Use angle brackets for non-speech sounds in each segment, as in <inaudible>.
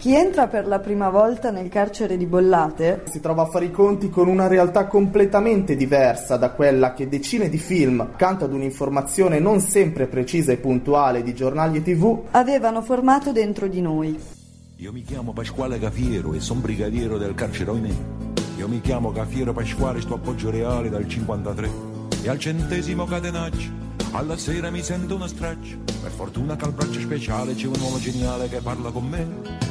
Chi entra per la prima volta nel carcere di Bollate si trova a fare i conti con una realtà completamente diversa da quella che decine di film, accanto ad un'informazione non sempre precisa e puntuale di giornali e tv, avevano formato dentro di noi. Io mi chiamo Pasquale Cafiero e sono brigadiero del carcere Oimè. Io mi chiamo Cafiero Pasquale, sto appoggio reale dal 53 e al centesimo catenaccio alla sera mi sento una straccia, per fortuna che al braccio speciale c'è un uomo geniale che parla con me,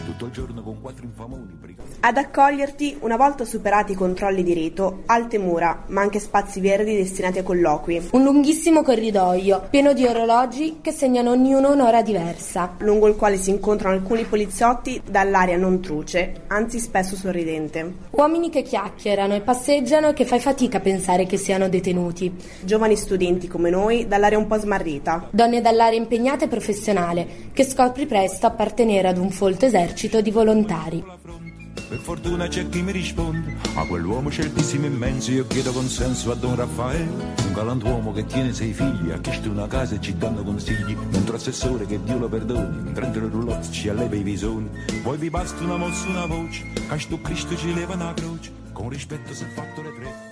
tutto il giorno con quattro infamoni brigati. Ad accoglierti, una volta superati i controlli di rito, alte mura, ma anche spazi verdi destinati a colloqui. Un lunghissimo corridoio, pieno di orologi che segnano ognuno un'ora diversa. Lungo il quale si incontrano alcuni poliziotti dall'aria non truce, anzi spesso sorridente. Uomini che chiacchierano e passeggiano e che fai fatica a pensare che siano detenuti. Giovani studenti come noi, dall'aria dall'area un po' smarrita. Donne dall'area impegnata e professionale, che scopri presto appartenere ad un folto esercito di volontari. Per fortuna c'è chi mi risponde, a quell'uomo certissimo immenso io chiedo consenso a Don Raffaele, un galantuomo che tiene sei figli, ha chiesto una casa e ci danno consigli, mentre assessore che Dio lo perdoni, prende le roulotte ci alleva i visoni, poi vi basta una mossa, una voce, che sto Cristo ci leva una croce, con rispetto se fatto le tre,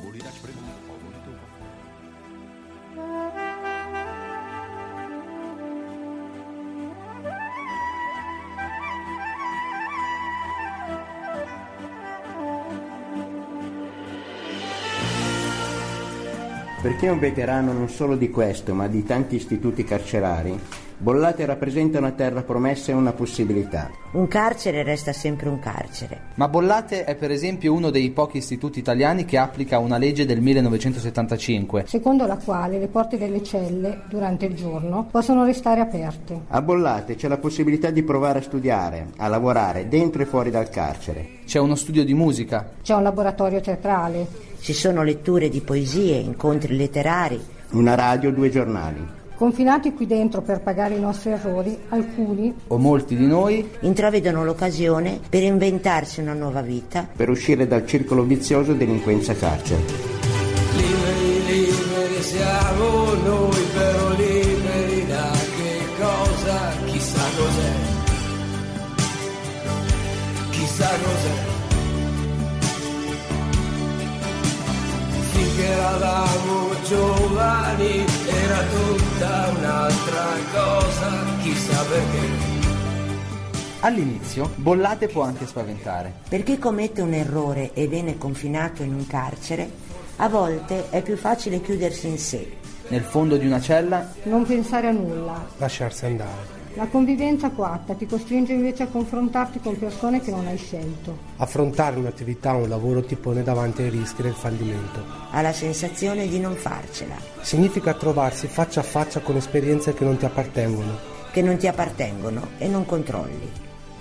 Per chi è un veterano non solo di questo, ma di tanti istituti carcerari, Bollate rappresenta una terra promessa e una possibilità. Un carcere resta sempre un carcere. Ma Bollate è per esempio uno dei pochi istituti italiani che applica una legge del 1975, secondo la quale le porte delle celle durante il giorno possono restare aperte. A Bollate c'è la possibilità di provare a studiare, a lavorare dentro e fuori dal carcere. C'è uno studio di musica, c'è un laboratorio teatrale, ci sono letture di poesie, incontri letterari. Una radio, due giornali. Confinati qui dentro per pagare i nostri errori, alcuni o molti di noi intravedono l'occasione per inventarsi una nuova vita, per uscire dal circolo vizioso delinquenza carcere. Liberi, liberi siamo noi, però liberi da che cosa? Chissà cos'è. Chissà cos'è. Finché eravamo giovani era tutta un'altra cosa, chissà perché. All'inizio, Bollate può anche spaventare. Per chi commette un errore e viene confinato in un carcere, a volte è più facile chiudersi in sé. Nel fondo di una cella, non pensare a nulla, lasciarsi andare. La convivenza coatta ti costringe invece a confrontarti con persone che non hai scelto. Affrontare un'attività o un lavoro ti pone davanti ai rischi del fallimento. Ha la sensazione di non farcela. Significa trovarsi faccia a faccia con esperienze che non ti appartengono. Che non ti appartengono e non controlli.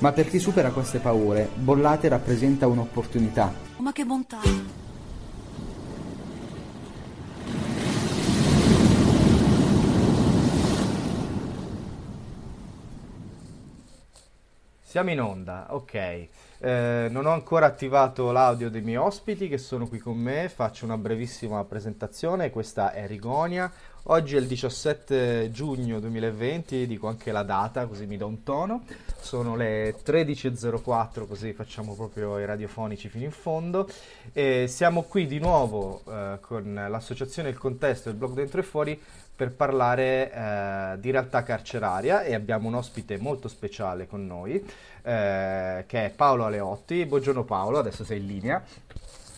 Ma per chi supera queste paure, Bollate rappresenta un'opportunità. Ma che bontà! Siamo in onda, ok. Eh, non ho ancora attivato l'audio dei miei ospiti che sono qui con me, faccio una brevissima presentazione, questa è Rigonia. Oggi è il 17 giugno 2020, dico anche la data così mi do un tono. Sono le 13.04 così facciamo proprio i radiofonici fino in fondo. E siamo qui di nuovo eh, con l'associazione Il Contesto e il blog Dentro e Fuori per parlare eh, di realtà carceraria e abbiamo un ospite molto speciale con noi eh, che è Paolo Aleotti. Buongiorno Paolo, adesso sei in linea.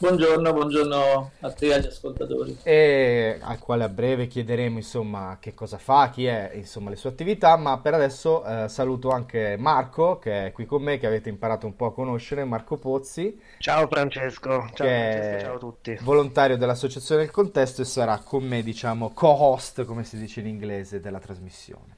Buongiorno, buongiorno a te e agli ascoltatori. E al quale a breve chiederemo insomma che cosa fa, chi è, insomma le sue attività, ma per adesso eh, saluto anche Marco che è qui con me, che avete imparato un po' a conoscere, Marco Pozzi. Ciao Francesco, ciao, Francesco, ciao a tutti. Volontario dell'Associazione del Contesto e sarà con me, diciamo, co-host, come si dice in inglese, della trasmissione.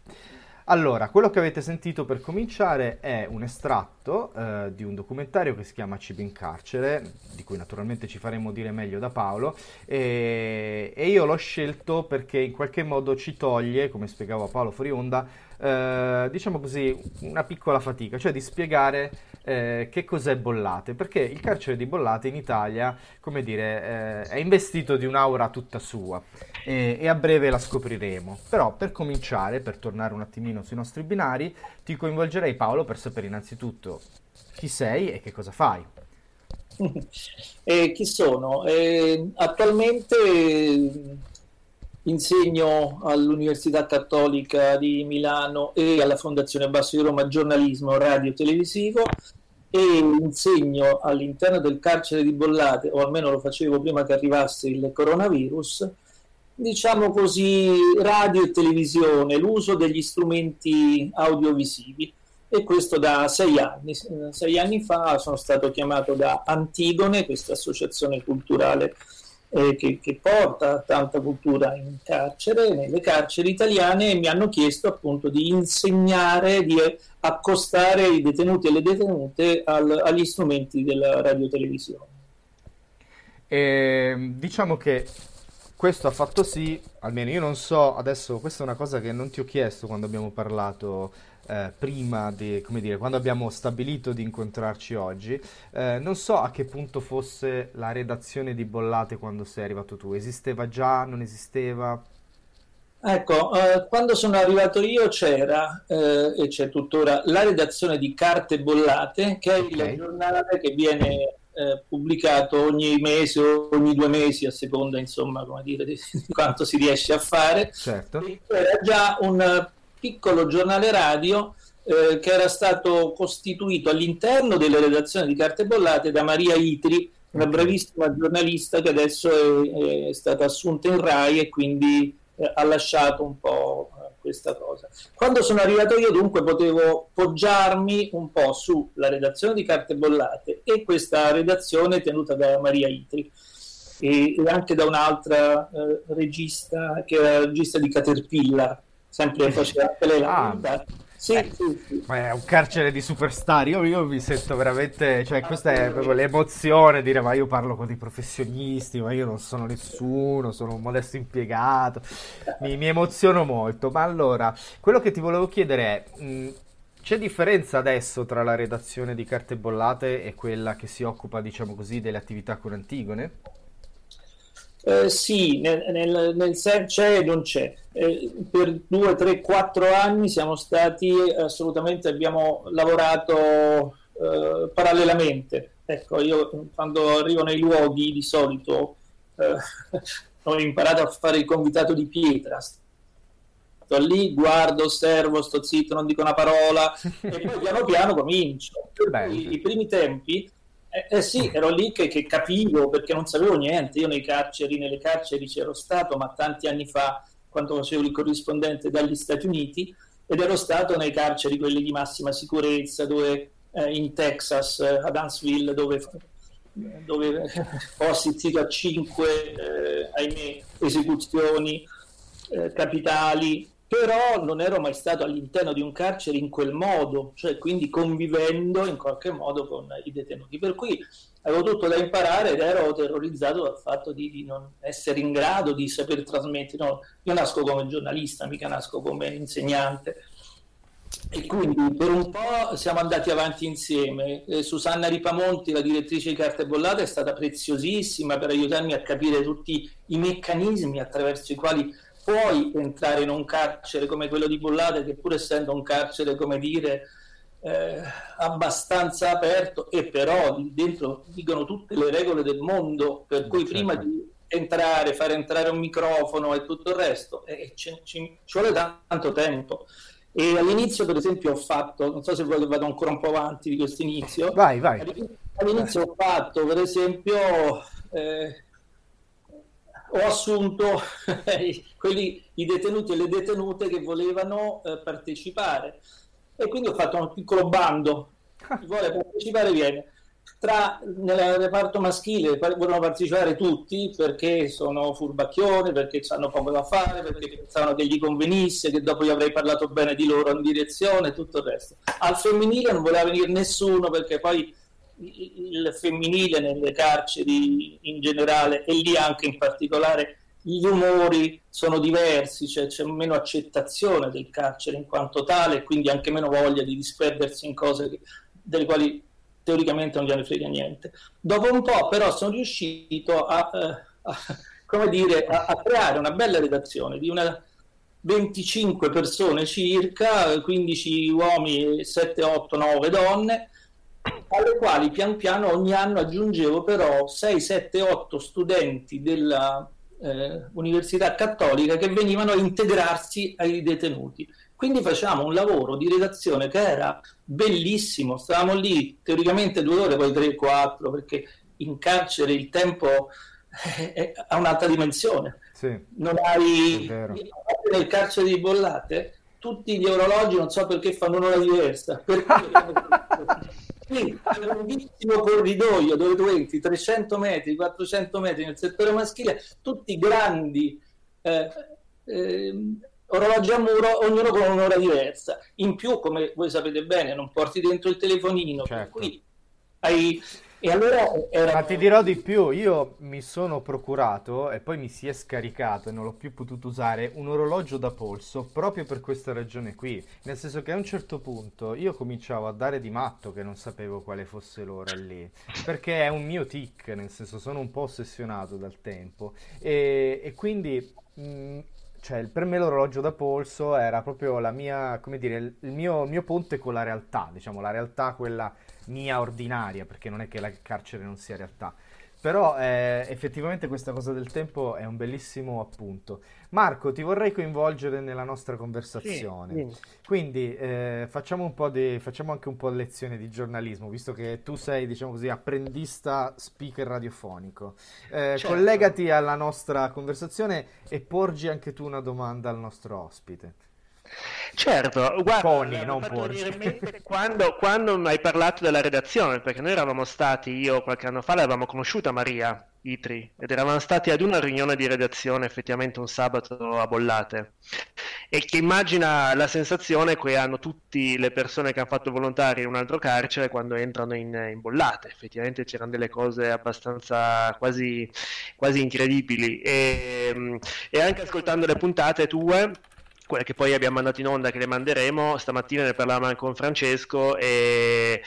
Allora, quello che avete sentito per cominciare è un estratto eh, di un documentario che si chiama Cibo in carcere, di cui naturalmente ci faremo dire meglio da Paolo, e, e io l'ho scelto perché in qualche modo ci toglie, come spiegavo a Paolo fuori eh, diciamo così, una piccola fatica, cioè di spiegare eh, che cos'è Bollate, perché il carcere di Bollate in Italia, come dire, eh, è investito di un'aura tutta sua e, e, a breve la scopriremo. Però per cominciare, per tornare un attimino sui nostri binari, ti coinvolgerei Paolo per sapere innanzitutto chi sei e che cosa fai? <laughs> eh, chi sono? Eh, attualmente insegno all'Università Cattolica di Milano e alla Fondazione Basso di Roma giornalismo radio televisivo e insegno all'interno del carcere di Bollate, o almeno lo facevo prima che arrivasse il coronavirus, diciamo così, radio e televisione, l'uso degli strumenti audiovisivi e questo da sei anni. Sei anni fa sono stato chiamato da Antigone, questa associazione culturale eh, che, che, porta tanta cultura in carcere, nelle carceri italiane, mi hanno chiesto appunto di insegnare, di accostare i detenuti e le detenute al, agli strumenti della radiotelevisione. E, diciamo che questo ha fatto sì, almeno io non so, adesso questa è una cosa che non ti ho chiesto quando abbiamo parlato eh, prima di, come dire, quando abbiamo stabilito di incontrarci oggi, eh, non so a che punto fosse la redazione di Bollate quando sei arrivato tu, esisteva già, non esisteva? Ecco, eh, quando sono arrivato io c'era, eh, e c'è tuttora, la redazione di Carte Bollate, che è okay. il giornale che viene eh, pubblicato ogni mese o ogni due mesi, a seconda, insomma, come dire, di, <laughs> quanto si riesce a fare. Certo. Era già un piccolo giornale radio eh, che era stato costituito all'interno delle redazioni di Carte Bollate da Maria Itri, una bravissima giornalista che adesso è, è stata assunta in RAI e quindi eh, ha lasciato un po' questa cosa. Quando sono arrivato io dunque potevo poggiarmi un po' sulla redazione di Carte Bollate e questa redazione tenuta da Maria Itri e, anche da un'altra eh, regista che era regista di Caterpillar sempre faceva la ah. Sì, eh, sì, sì. è un carcere di superstar. Io, io, mi sento veramente. Cioè, questa è proprio l'emozione. Dire, ma io parlo con dei professionisti, ma io non sono nessuno, sono un modesto impiegato. Mi, mi emoziono molto. Ma allora, quello che ti volevo chiedere è. Mh, c'è differenza adesso tra la redazione di carte bollate e quella che si occupa, diciamo così, delle attività con Antigone? Eh, sì, nel, nel, nel c'è e non c'è. Eh, per due, tre, quattro anni siamo stati assolutamente, abbiamo lavorato eh, parallelamente. Ecco, io quando arrivo nei luoghi di solito eh, <laughs> ho imparato a fare il convitato di pietra. Sto lì, guardo, osservo, sto zitto, non dico una parola e poi piano piano comincio. I primi tempi eh, eh, sì, ero lì che, che, capivo perché non sapevo niente. Io nei carceri, nelle carceri c'ero stato, ma tanti anni fa, quando facevo il corrispondente dagli Stati Uniti, ed ero stato nei carceri quelli di massima sicurezza, dove eh, in Texas, eh, ad Huntsville, dove, dove ho assistito a cinque, eh, ahimè, esecuzioni eh, capitali però non ero mai stato all'interno di un carcere in quel modo, cioè quindi convivendo in qualche modo con i detenuti. Per cui avevo tutto da imparare ed ero terrorizzato dal fatto di, di non essere in grado di saper trasmettere. No, io nasco come giornalista, mica nasco come insegnante. E quindi per un po' siamo andati avanti insieme. Eh, Susanna Ripamonti, la direttrice di Carte Bollate, è stata preziosissima per aiutarmi a capire tutti i meccanismi attraverso i quali puoi entrare in un carcere come quello di Bollate, che pur essendo un carcere, come dire, eh, abbastanza aperto, e però dentro dicono tutte le regole del mondo, per cui certo. prima di entrare, fare entrare un microfono e tutto il resto, eh, ci, ci, ci vuole tanto tempo. E all'inizio, per esempio, ho fatto, non so se voi vado ancora un po' avanti di questo inizio. Vai, vai. All'inizio ho fatto, per esempio, eh, ho assunto <laughs> quelli, i detenuti e le detenute che volevano eh, partecipare. E quindi ho fatto un piccolo bando. Chi vuole partecipare viene. Tra nel reparto maschile vogliono partecipare tutti perché sono furbacchioni, perché hanno poco da fare, perché pensavano che gli convenisse, che dopo gli avrei parlato bene di loro in direzione e tutto il resto. Al femminile non voleva venire nessuno perché poi il femminile nelle carceri in generale e lì anche in particolare gli umori sono diversi, cioè c'è meno accettazione del carcere in quanto tale e quindi anche meno voglia di disperdersi in cose che, delle quali teoricamente non gliene frega niente. Dopo un po' però sono riuscito a, eh, a, <laughs> come dire, a, a creare una bella redazione di una 25 persone circa, 15 uomini, 7, 8, 9 donne, alle quali pian piano ogni anno aggiungevo però 6, 7, 8 studenti della eh, Cattolica che venivano a integrarsi ai detenuti. Quindi facciamo un lavoro di redazione che era bellissimo, stavamo lì teoricamente due ore, poi tre, quattro, perché in carcere il tempo ha un'altra dimensione. Sì, non hai nel carcere di Bollate tutti gli orologi non so perché fanno un'ora diversa perché <laughs> <laughs> sì, un lunghissimo corridoio dove tu entri 300 metri 400 metri nel settore maschile tutti grandi eh, eh, orologi a muro ognuno con un'ora diversa in più come voi sapete bene non porti dentro il telefonino certo. per cui hai e allora era... Ma ti dirò di più, io mi sono procurato e poi mi si è scaricato e non l'ho più potuto usare un orologio da polso proprio per questa ragione qui. Nel senso che a un certo punto io cominciavo a dare di matto che non sapevo quale fosse l'ora lì. Perché è un mio tic, nel senso sono un po' ossessionato dal tempo. E, e quindi... Mh, cioè, per me l'orologio da polso era proprio la mia, come dire, il mio, il mio ponte con la realtà, diciamo, la realtà quella mia ordinaria, perché non è che la carcere non sia realtà. Però eh, effettivamente questa cosa del tempo è un bellissimo appunto. Marco, ti vorrei coinvolgere nella nostra conversazione. Sì, sì. Quindi eh, facciamo, di, facciamo, anche un po' lezione di giornalismo, visto che tu sei, diciamo così, apprendista speaker radiofonico. Eh, certo. Collegati alla nostra conversazione e porgi anche tu una domanda al nostro ospite. Certo, guarda, Pony, non <laughs> quando, quando hai parlato della redazione, perché noi eravamo stati, io qualche anno fa l'avevamo conosciuta Maria Itri, ed eravamo stati ad una riunione di redazione effettivamente un sabato a Bollate, e che immagina la sensazione che hanno tutte le persone che hanno fatto volontari in un altro carcere quando entrano in, in Bollate, effettivamente c'erano delle cose abbastanza quasi, quasi incredibili, e, e anche ascoltando le puntate tue quelle che poi abbiamo mandato in onda, che le manderemo, stamattina ne parlavamo con Francesco e,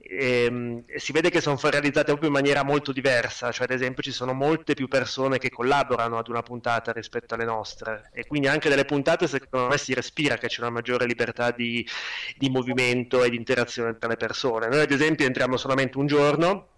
e, e, si vede che sono realizzate proprio in maniera molto diversa, cioè ad esempio ci sono molte più persone che collaborano ad una puntata rispetto alle nostre e quindi anche delle puntate secondo me si respira che c'è una maggiore libertà di, di movimento e di interazione tra le persone. Noi ad esempio entriamo solamente un giorno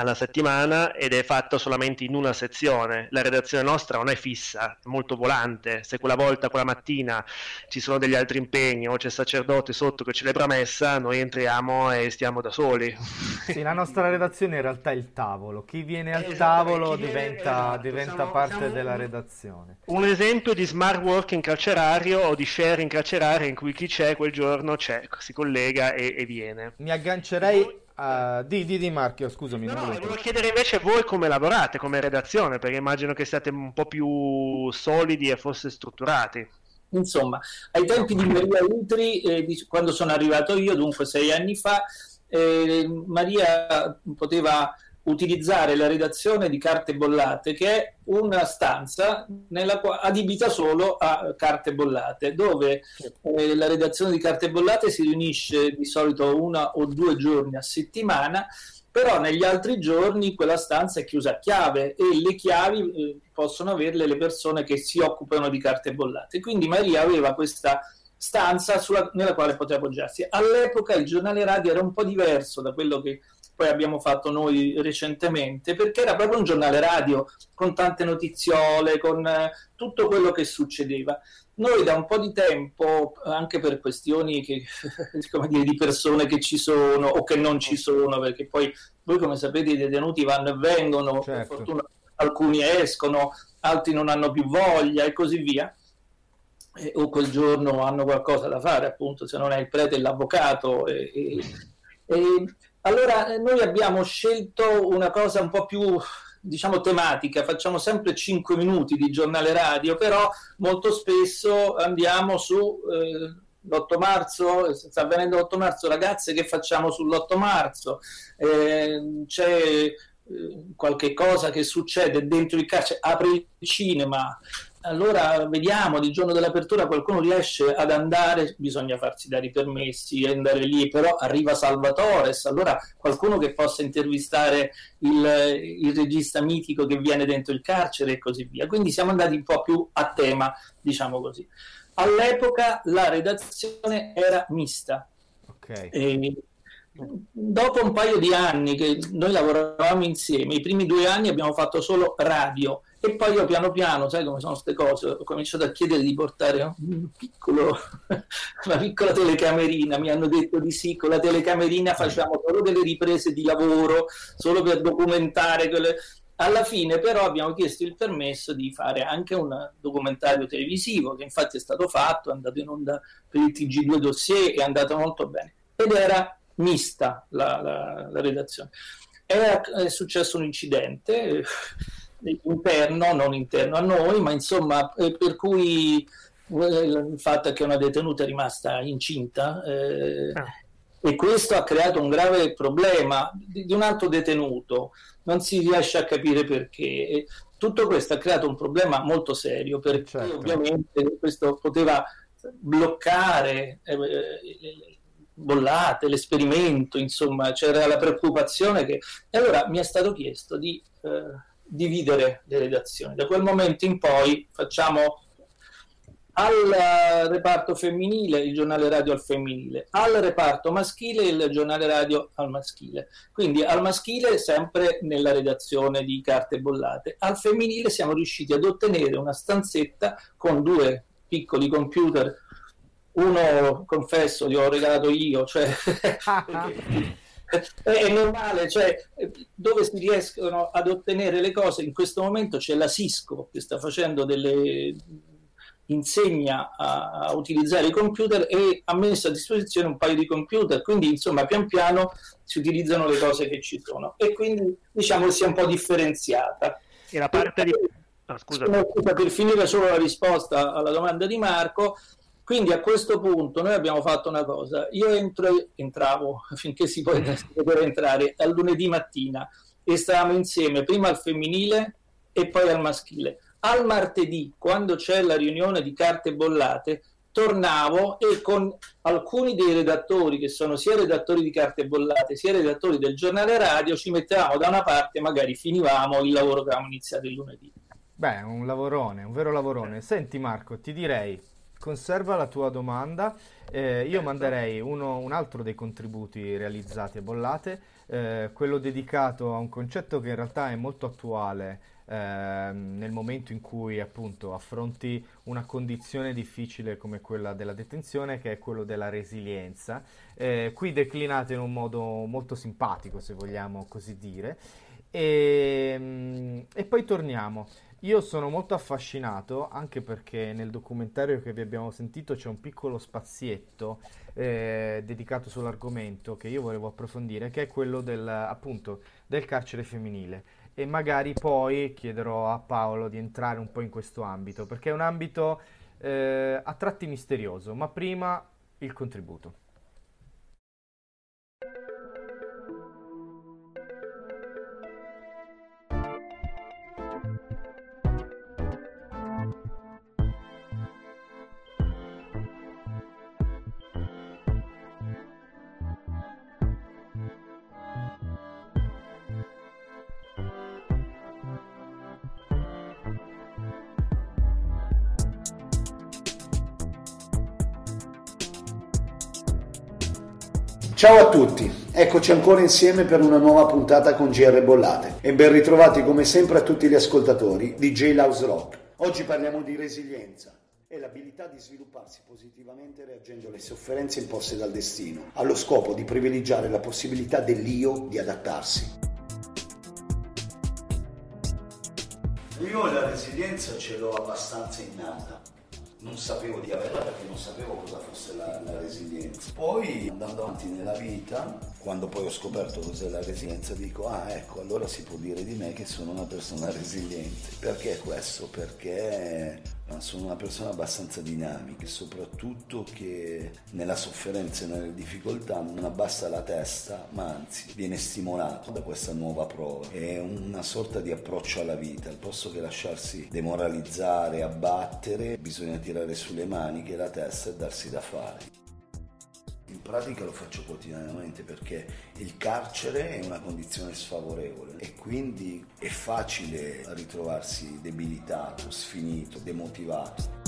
alla settimana ed è fatto solamente in una sezione. La redazione nostra non è fissa, è molto volante. Se quella volta, quella mattina, ci sono degli altri impegni o c'è il sacerdote sotto che celebra messa, noi entriamo e stiamo da soli. <laughs> Sì, la nostra redazione in realtà è il tavolo. Chi viene al esatto, tavolo diventa, esatto, diventa siamo, parte siamo della redazione. Un esempio di smart working carcerario o di sharing carcerario in cui chi c'è quel giorno c'è, si collega e, e viene. Mi aggancerei Uh, di, di, di Marchio, scusami. No, no, volevo chiedere invece voi come lavorate come redazione, perché immagino che siate un po' più solidi e forse strutturati. Insomma, ai tempi di Maria Utri, eh, di, quando sono arrivato io, dunque sei anni fa, eh, Maria poteva utilizzare la redazione di carte bollate, che è una stanza nella qua- adibita solo a carte bollate, dove eh, la redazione di carte bollate si riunisce di solito una o due giorni a settimana, però negli altri giorni quella stanza è chiusa a chiave e le chiavi eh, possono averle le persone che si occupano di carte bollate. Quindi Maria aveva questa stanza sulla, nella quale poteva appoggiarsi. All'epoca il giornale radio era un po' diverso da quello che poi abbiamo fatto noi recentemente, perché era proprio un giornale radio con tante notiziole, con eh, tutto quello che succedeva. Noi da un po' di tempo, anche per questioni che, <laughs> dire, di persone che ci sono o che non ci sono, perché poi voi come sapete i detenuti vanno e vengono, certo. per fortuna alcuni escono, altri non hanno più voglia e così via. E, o quel giorno hanno qualcosa da fare, appunto, se non è il prete e l'avvocato. E, e, e allora, eh, noi abbiamo scelto una cosa un po' più diciamo tematica, facciamo sempre 5 minuti di giornale radio, però molto spesso andiamo su eh, l'8 marzo, sta avvenendo l'8 marzo, ragazze che facciamo sull'8 marzo, eh, c'è eh, qualche cosa che succede dentro il carcere, apre il cinema, allora vediamo, il giorno dell'apertura qualcuno riesce ad andare, bisogna farsi dare i permessi andare lì, però arriva Salvatores, allora qualcuno che possa intervistare il, il, regista mitico che viene dentro il carcere e così via. Quindi siamo andati un po' più a tema, diciamo così. All'epoca la redazione era mista. Okay. E dopo un paio di anni che noi lavoravamo insieme, i primi due anni abbiamo fatto solo radio e poi io piano piano, sai come sono queste cose, ho cominciato a chiedere di portare un piccolo, <laughs> una piccola telecamerina, mi hanno detto di sì, con la telecamerina facciamo solo delle riprese di lavoro, solo per documentare quelle... Alla fine però abbiamo chiesto il permesso di fare anche un documentario televisivo, che infatti è stato fatto, è andato in onda per il TG2 dossier, è andato molto bene. Ed era mista la, la, la redazione. È, è successo un incidente interno, non interno a noi, ma insomma, eh, per cui eh, il fatto è che una detenuta è rimasta incinta eh, ah. e questo ha creato un grave problema di, di, un altro detenuto, non si riesce a capire perché. Tutto questo ha creato un problema molto serio perché certo. ovviamente questo poteva bloccare eh, bollate, l'esperimento, insomma, c'era la preoccupazione che... E allora mi è stato chiesto di eh, dividere le redazioni. Da quel momento in poi facciamo al reparto femminile il giornale radio al femminile, al reparto maschile il giornale radio al maschile. Quindi al maschile sempre nella redazione di carte bollate, al femminile siamo riusciti ad ottenere una stanzetta con due piccoli computer, uno confesso li ho regalato io, cioè <laughs> è normale, cioè, dove si riescono ad ottenere le cose, in questo momento c'è la Cisco che sta facendo delle insegna a, a, utilizzare i computer e ha messo a disposizione un paio di computer, quindi insomma pian piano si utilizzano le cose che ci sono e quindi diciamo che sia un po' differenziata. E la parte di... Ah, scusa. Per finire solo la risposta alla domanda di Marco, quindi a questo punto noi abbiamo fatto una cosa, io entro, entravo <laughs> finché si può entrare al lunedì mattina e stavamo insieme prima al femminile e poi al maschile. Al martedì, quando c'è la riunione di carte bollate, tornavo e con alcuni dei redattori che sono sia redattori di carte bollate sia redattori del giornale radio ci mettevamo da una parte e magari finivamo il lavoro che avevamo iniziato il lunedì. Beh, un lavorone, un vero lavorone. Senti Marco, ti direi conserva la tua domanda. Eh, io certo. manderei uno, un altro dei contributi realizzati a Bollate, eh, quello dedicato a un concetto che in realtà è molto attuale eh, nel momento in cui appunto affronti una condizione difficile come quella della detenzione, che è quello della resilienza. Eh, qui declinato in un modo molto simpatico, se vogliamo così dire. E, mm, e poi torniamo. Io sono molto affascinato anche perché nel documentario che vi abbiamo sentito c'è un piccolo spazietto eh, dedicato sull'argomento che io volevo approfondire, che è quello del, appunto, del carcere femminile. E magari poi chiederò a Paolo di entrare un po' in questo ambito, perché è un ambito eh, a tratti misterioso, ma prima il contributo. Ciao a tutti, eccoci ancora insieme per una nuova puntata con GR Bollate e ben ritrovati come sempre a tutti gli ascoltatori di J-House Rock. Oggi parliamo di resilienza e l'abilità di svilupparsi positivamente reagendo alle sofferenze imposte dal destino, allo scopo di privilegiare la possibilità dell'io di adattarsi. Io la resilienza ce l'ho abbastanza innata non sapevo di averla perché non sapevo cosa fosse la, la, resilienza. Poi andando avanti nella vita, quando poi ho scoperto cos'è la resilienza, dico, ah ecco, allora si può dire di me che sono una persona <laughs> resiliente. Perché questo? Perché sono una persona abbastanza dinamica e soprattutto che nella sofferenza e nelle difficoltà non abbassa la testa, ma anzi viene stimolato da questa nuova prova. È una sorta di approccio alla vita, al posto che lasciarsi demoralizzare, abbattere, bisogna tirare sulle maniche la testa e darsi da fare. In pratica lo faccio quotidianamente perché il carcere è una condizione sfavorevole e quindi è facile ritrovarsi debilitato, sfinito, demotivato.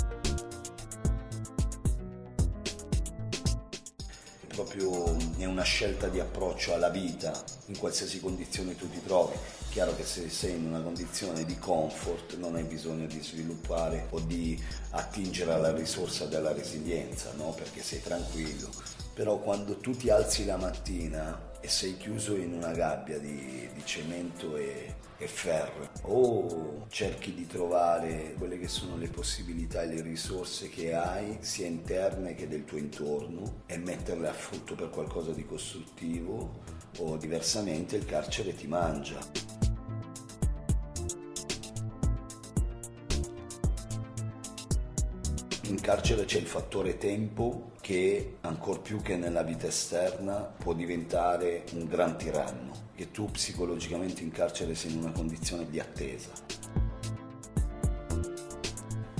proprio è una scelta di approccio alla vita in qualsiasi condizione tu ti trovi. Chiaro che se sei in una condizione di comfort non hai bisogno di sviluppare o di attingere alla risorsa della resilienza, no? perché sei tranquillo. Però quando tu ti alzi la mattina e sei chiuso in una gabbia di, di cemento e, e ferro o cerchi di trovare quelle che sono le possibilità e le risorse che hai sia interne che del tuo intorno e metterle a frutto per qualcosa di costruttivo o diversamente il carcere ti mangia. In carcere c'è il fattore tempo che, ancor più che nella vita esterna, può diventare un gran tiranno, che tu psicologicamente in carcere sei in una condizione di attesa.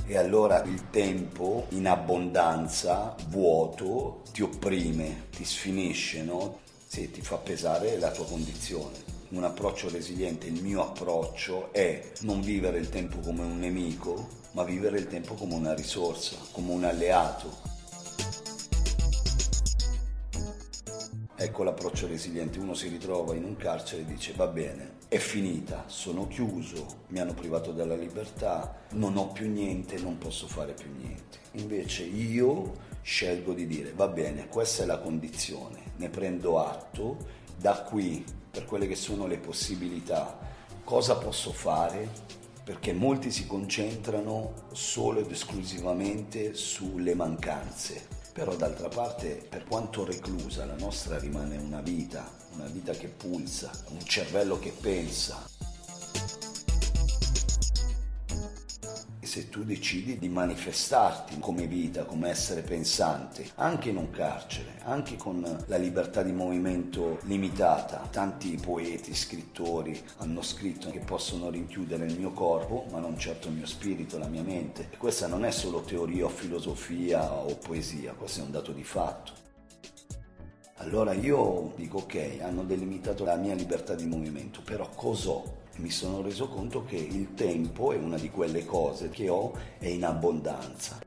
E allora il tempo in abbondanza, vuoto, ti opprime, ti sfinisce, no? Sì, ti fa pesare la tua condizione un approccio resiliente, il mio approccio è non vivere il tempo come un nemico, ma vivere il tempo come una risorsa, come un alleato. Ecco l'approccio resiliente, uno si ritrova in un carcere e dice va bene, è finita, sono chiuso, mi hanno privato della libertà, non ho più niente, non posso fare più niente. Invece io scelgo di dire va bene, questa è la condizione, ne prendo atto, da qui per quelle che sono le possibilità, cosa posso fare, perché molti si concentrano solo ed esclusivamente sulle mancanze. Però d'altra parte, per quanto reclusa, la nostra rimane una vita, una vita che pulsa, un cervello che pensa, se tu decidi di manifestarti come vita, come essere pensante, anche in un carcere, anche con la libertà di movimento limitata. Tanti poeti, scrittori hanno scritto che possono rinchiudere il mio corpo, ma non certo il mio spirito, la mia mente. E questa non è solo teoria o filosofia o poesia, questo è un dato di fatto. Allora io dico ok, hanno delimitato la mia libertà di movimento, però cos'ho? Mi sono reso conto che il tempo è una di quelle cose che ho è in abbondanza.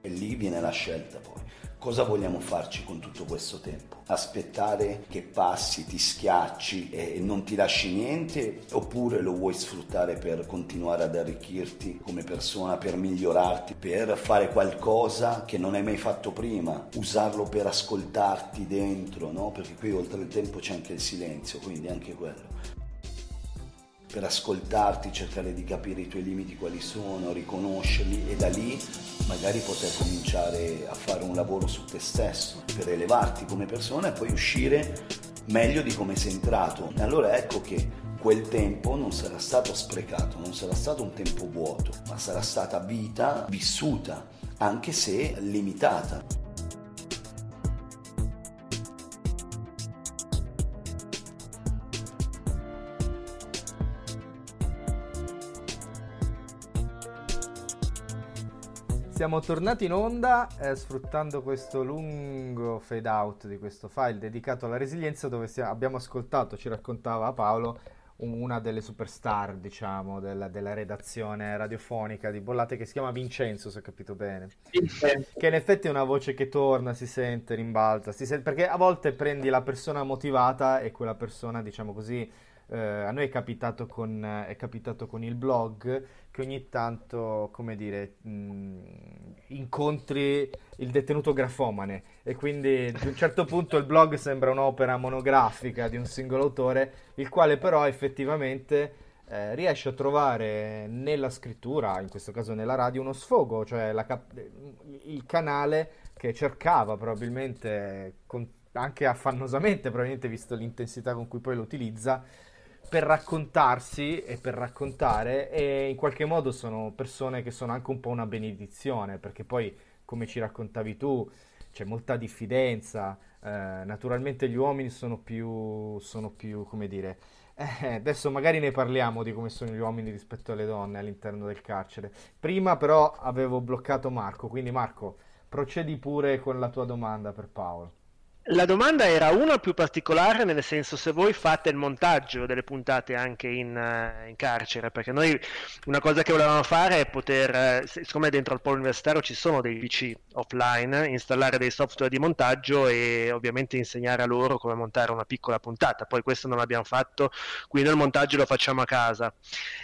E lì viene la scelta poi. Cosa vogliamo farci con tutto questo tempo? Aspettare che passi, ti schiacci e non ti lasci niente oppure lo vuoi sfruttare per continuare ad arricchirti come persona, per migliorarti, per fare qualcosa che non hai mai fatto prima, usarlo per ascoltarti dentro, no? Perché qui oltre il tempo c'è anche il silenzio, quindi anche quello per ascoltarti, cercare di capire i tuoi limiti quali sono, riconoscerli e da lì magari poter cominciare a fare un lavoro su te stesso per elevarti come persona e poi uscire meglio di come sei entrato. E allora ecco che quel tempo non sarà stato sprecato, non sarà stato un tempo vuoto, ma sarà stata vita vissuta, anche se limitata. Siamo tornati in onda eh, sfruttando questo lungo fade out di questo file dedicato alla resilienza dove si, abbiamo ascoltato, ci raccontava Paolo, una delle superstar, diciamo, della, della, redazione radiofonica di Bollate che si chiama Vincenzo, se ho capito bene. Vincenzo. Che in effetti è una voce che torna, si sente, rimbalza, si sente, perché a volte prendi la persona motivata e quella persona, diciamo così, eh, a noi è capitato, con, è capitato con il blog che ogni tanto, come dire, mh, incontri il detenuto grafomane. E quindi ad un certo punto il blog sembra un'opera monografica di un singolo autore, il quale però effettivamente eh, riesce a trovare nella scrittura, in questo caso nella radio, uno sfogo, cioè cap- il canale che cercava probabilmente, con, anche affannosamente, probabilmente visto l'intensità con cui poi lo utilizza, per raccontarsi e per raccontare e in qualche modo sono persone che sono anche un po' una benedizione perché poi come ci raccontavi tu c'è molta diffidenza eh, naturalmente gli uomini sono più sono più come dire eh, adesso magari ne parliamo di come sono gli uomini rispetto alle donne all'interno del carcere. Prima però avevo bloccato Marco quindi Marco procedi pure con la tua domanda per Paolo La domanda era una più particolare, nel senso se voi fate il montaggio delle puntate anche in, uh, in carcere, perché noi una cosa che volevamo fare è poter, uh, siccome dentro al polo universitario ci sono dei PC offline, installare dei software di montaggio e ovviamente insegnare a loro come montare una piccola puntata. Poi questo non l'abbiamo fatto, quindi il montaggio lo facciamo a casa.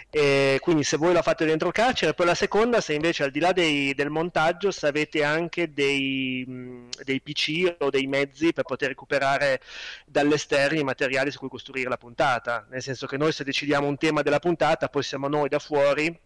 E quindi se voi lo fate dentro il carcere, poi la seconda, se invece al di là dei, del montaggio, se avete anche dei, dei PC o dei mezzi per poter recuperare dall'esterno i materiali su cui costruire la puntata. Nel senso che noi se decidiamo un tema della puntata, poi siamo noi da fuori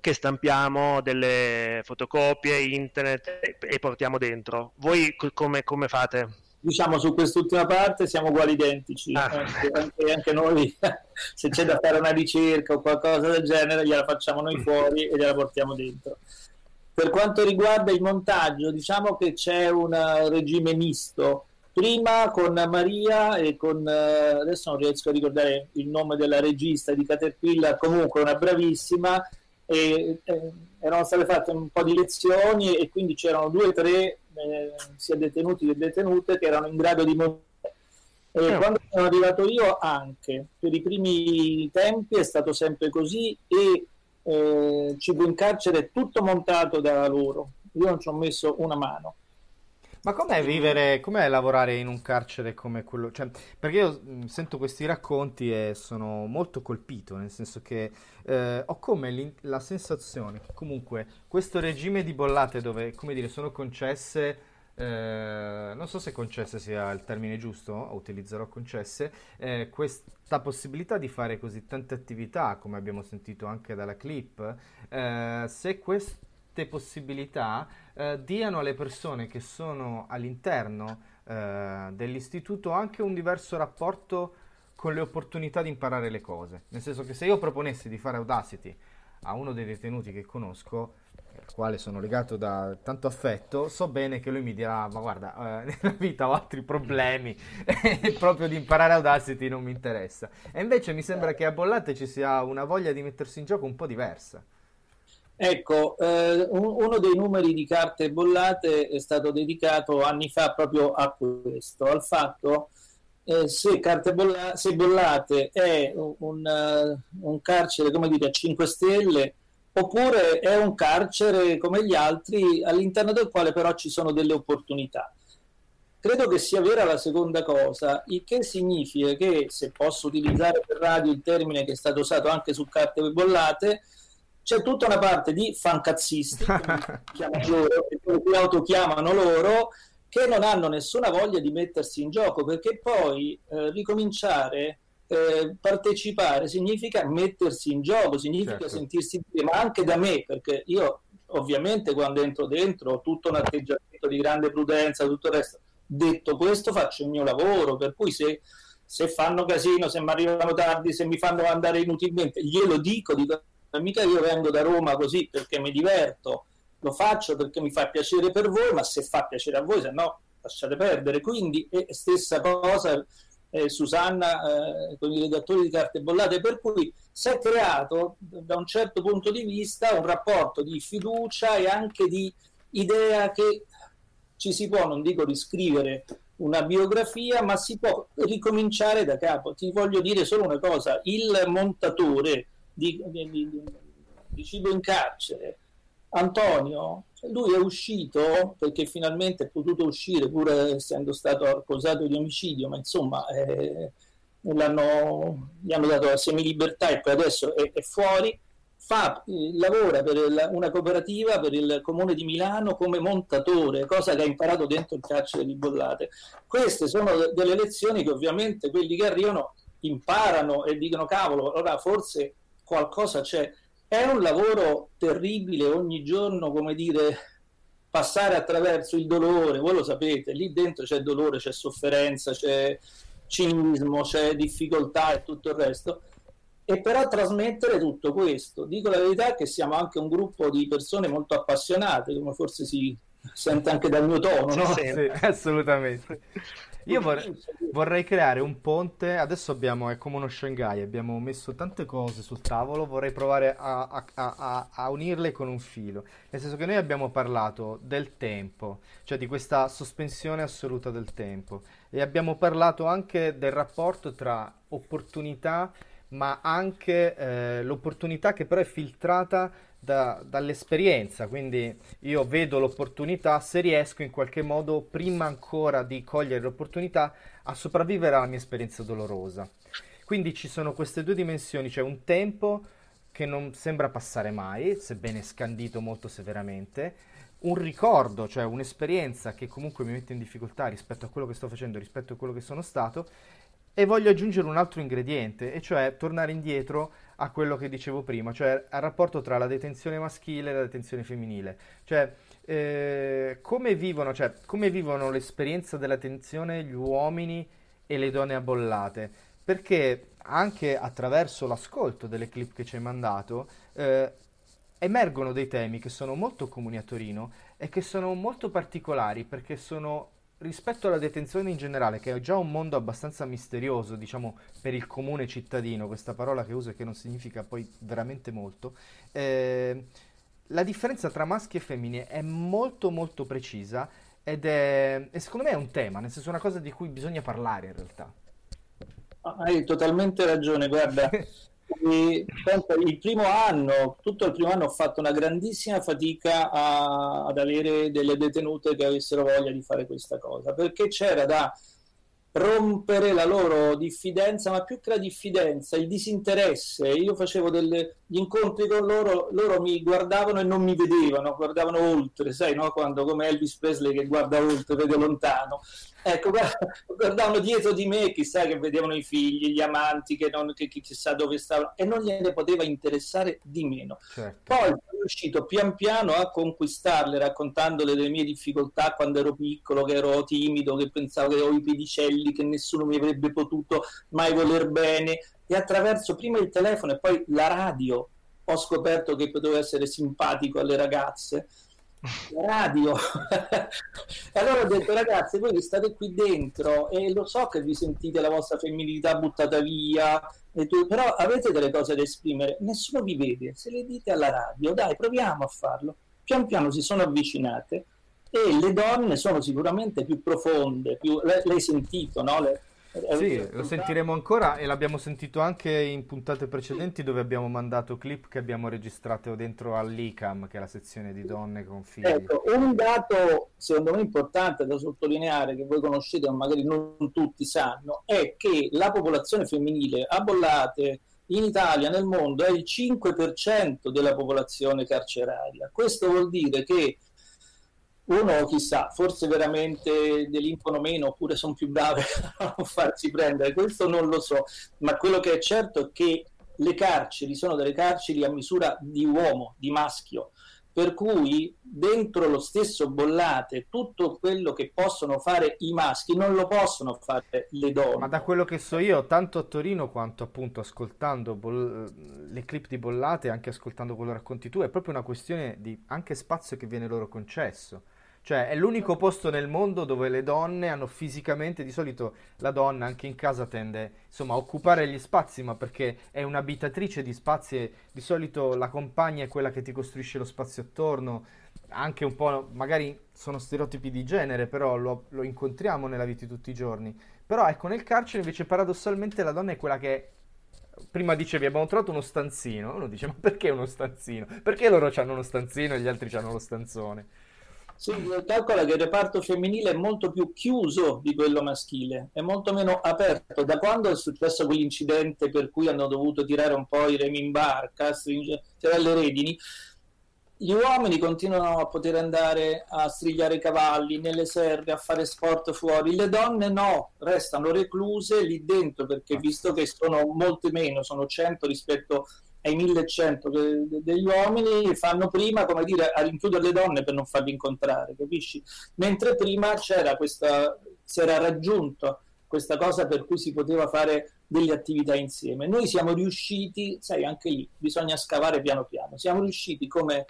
che stampiamo delle fotocopie, internet e, e portiamo dentro. Voi come, come fate? diciamo su quest'ultima parte siamo uguali identici ah. anche, anche, noi <laughs> se c'è da fare una ricerca o qualcosa del genere gliela facciamo noi fuori e gliela portiamo dentro per quanto riguarda il montaggio diciamo che c'è un regime misto prima con Maria e con eh, adesso non riesco a ricordare il nome della regista di Caterpillar comunque una bravissima e eh, erano state fatte un po' di lezioni e quindi c'erano due o tre eh, sia detenuti che detenute che erano in grado di montare e oh. quando sono arrivato io anche per i primi tempi è stato sempre così e eh, cibo in carcere tutto montato da loro. Io non ci ho messo una mano ma com'è vivere, com'è lavorare in un carcere come quello? Cioè, perché io mh, sento questi racconti e sono molto colpito, nel senso che eh, ho come la sensazione che comunque questo regime di bollate dove, come dire, sono concesse... Eh, non so se concesse sia il termine giusto, utilizzerò concesse, eh, questa possibilità di fare così tante attività, come abbiamo sentito anche dalla clip, eh, se queste possibilità eh, diano alle persone che sono all'interno eh, dell'istituto anche un diverso rapporto con le opportunità di imparare le cose. Nel senso che se io proponessi di fare Audacity a uno dei detenuti che conosco, al quale sono legato da tanto affetto, so bene che lui mi dirà: Ma guarda, eh, <laughs> nella vita ho altri problemi, e <laughs> proprio di imparare Audacity non mi interessa. E invece mi sembra che a Bollate ci sia una voglia di mettersi in gioco un po' diversa. Ecco, eh, uno dei numeri di carte bollate è stato dedicato anni fa proprio a questo, al fatto eh, se, carte bolla- se bollate è un, un, un carcere, come dire, a 5 stelle, oppure è un carcere come gli altri all'interno del quale però ci sono delle opportunità. Credo che sia vera la seconda cosa, il che significa che, se posso utilizzare per radio il termine che è stato usato anche su carte bollate, c'è tutta una parte di fancazzisti, <laughs> loro, che autochiamano loro, che non hanno nessuna voglia di mettersi in gioco, perché poi eh, ricominciare, eh, partecipare, significa mettersi in gioco, significa certo. sentirsi bene, ma anche da me, perché io ovviamente quando entro dentro ho tutto un atteggiamento di grande prudenza, tutto il resto. Detto questo faccio il mio lavoro, per cui se se fanno casino, se mi arrivano tardi, se mi fanno andare inutilmente, glielo dico, dico mica io vengo da Roma così perché mi diverto, lo faccio perché mi fa piacere per voi, ma se fa piacere a voi, se no lasciate perdere. Quindi è stessa cosa eh, Susanna eh, con i redattori di carte bollate, per cui si è creato da un certo punto di vista un rapporto di fiducia e anche di idea che ci si può, non dico riscrivere una biografia, ma si può ricominciare da capo. Ti voglio dire solo una cosa, il montatore di, di, di cibo in carcere. Antonio, lui è uscito perché finalmente è potuto uscire pur essendo stato accusato di omicidio, ma insomma eh, gli hanno dato la semilibertà e poi adesso è, è fuori. Fa, eh, lavora per una cooperativa per il comune di Milano come montatore, cosa che ha imparato dentro il carcere di Bollate. Queste sono delle lezioni che ovviamente quelli che arrivano imparano e dicono cavolo, ora forse qualcosa c'è. È un lavoro terribile ogni giorno, come dire, passare attraverso il dolore, voi lo sapete, lì dentro c'è dolore, c'è sofferenza, c'è cinismo, c'è difficoltà e tutto il resto. E però trasmettere tutto questo. Dico la verità che siamo anche un gruppo di persone molto appassionate, come forse si sente anche dal mio tono, no? Sì, assolutamente. Io vorrei, vorrei, creare un ponte, adesso abbiamo, è come uno Shanghai, abbiamo messo tante cose sul tavolo, vorrei provare a, a, a, a, unirle con un filo. Nel senso che noi abbiamo parlato del tempo, cioè di questa sospensione assoluta del tempo, e abbiamo parlato anche del rapporto tra opportunità, ma anche eh, l'opportunità che però è filtrata da, dall'esperienza, quindi io vedo l'opportunità, se riesco in qualche modo, prima ancora di cogliere l'opportunità, a sopravvivere alla mia esperienza dolorosa. Quindi ci sono queste due dimensioni, cioè un tempo che non sembra passare mai, sebbene scandito molto severamente, un ricordo, cioè un'esperienza che comunque mi mette in difficoltà rispetto a quello che sto facendo, rispetto a quello che sono stato, e voglio aggiungere un altro ingrediente, e cioè tornare indietro a quello che dicevo prima, cioè al rapporto tra la detenzione maschile e la detenzione femminile. Cioè, eh, come, vivono, cioè, come vivono l'esperienza della detenzione gli uomini e le donne abollate? Perché anche attraverso l'ascolto delle clip che ci hai mandato, eh, emergono dei temi che sono molto comuni a Torino e che sono molto particolari perché sono rispetto alla detenzione in generale, che è già un mondo abbastanza misterioso, diciamo, per il comune cittadino, questa parola che uso e che non significa poi veramente molto, eh, la differenza tra maschi e femmine è molto molto precisa ed è, e secondo me è un tema, nel senso una cosa di cui bisogna parlare in realtà. Hai totalmente ragione, guarda, <laughs> il primo anno, tutto il primo anno ho fatto una grandissima fatica a, ad avere delle detenute che avessero voglia di fare questa cosa, perché c'era da rompere la loro diffidenza, ma più che la diffidenza, il disinteresse. Io facevo degli incontri con loro, loro mi guardavano e non mi vedevano, guardavano oltre, sai, no? Quando come Elvis Presley che guarda oltre, vede lontano. Ecco, <laughs> guardavano dietro di me, chissà che vedevano i figli, gli amanti, che, non, che, che chissà dove stavano, e non gliene poteva interessare di meno. Certo. Poi sono riuscito pian piano a conquistarle, raccontandole delle mie difficoltà quando ero piccolo, che ero timido, che pensavo che avevo i pedicelli, che nessuno mi avrebbe potuto mai voler bene, e attraverso prima il telefono e poi la radio ho scoperto che potevo essere simpatico alle ragazze radio. <laughs> e allora ho detto, ragazzi, voi state qui dentro e lo so che vi sentite la vostra femminilità buttata via, tu, però avete delle cose da esprimere, nessuno vi vede, se le dite alla radio, dai, proviamo a farlo. Pian piano si sono avvicinate e le donne sono sicuramente più profonde, più, l'hai sentito, no? Le, sì, lo sentiremo ancora e l'abbiamo sentito anche in puntate precedenti dove abbiamo mandato clip che abbiamo registrato dentro all'ICAM, che è la sezione di donne con figli. Ecco, un dato secondo me importante da sottolineare, che voi conoscete ma magari non tutti sanno, è che la popolazione femminile a Bollate in Italia, nel mondo, è il 5% della popolazione carceraria. Questo vuol dire che uno chissà, forse veramente delinquono meno oppure sono più brave <laughs> a non farsi prendere, questo non lo so, ma quello che è certo è che le carceri sono delle carceri a misura di uomo, di maschio, per cui dentro lo stesso bollate tutto quello che possono fare i maschi non lo possono fare le donne. Ma da quello che so io, tanto a Torino quanto appunto ascoltando boll- le clip di bollate, anche ascoltando quello che racconti tu, è proprio una questione di anche spazio che viene loro concesso. Cioè, è l'unico posto nel mondo dove le donne hanno fisicamente, di solito la donna anche in casa tende insomma a occupare gli spazi, ma perché è un'abitatrice di spazi e di solito la compagna è quella che ti costruisce lo spazio attorno, anche un po', magari sono stereotipi di genere, però lo, lo incontriamo nella vita di tutti i giorni. Però ecco, nel carcere invece paradossalmente la donna è quella che prima dicevi abbiamo trovato uno stanzino, uno dice ma perché uno stanzino? Perché loro hanno uno stanzino e gli altri hanno lo stanzone? Sì, calcola che il reparto femminile è molto più chiuso di quello maschile, è molto meno aperto. Da quando è successo quell'incidente per cui hanno dovuto tirare un po' i remi in barca, stringere le redini, gli uomini continuano a poter andare a strigliare i cavalli nelle serre, a fare sport fuori, le donne no, restano recluse lì dentro perché visto che sono molte meno, sono 100 rispetto ai 1100 degli uomini fanno prima come dire a rinchiudere le donne per non farli incontrare capisci? Mentre prima c'era questa si era raggiunto questa cosa per cui si poteva fare delle attività insieme. Noi siamo riusciti sai anche lì bisogna scavare piano piano. Siamo riusciti come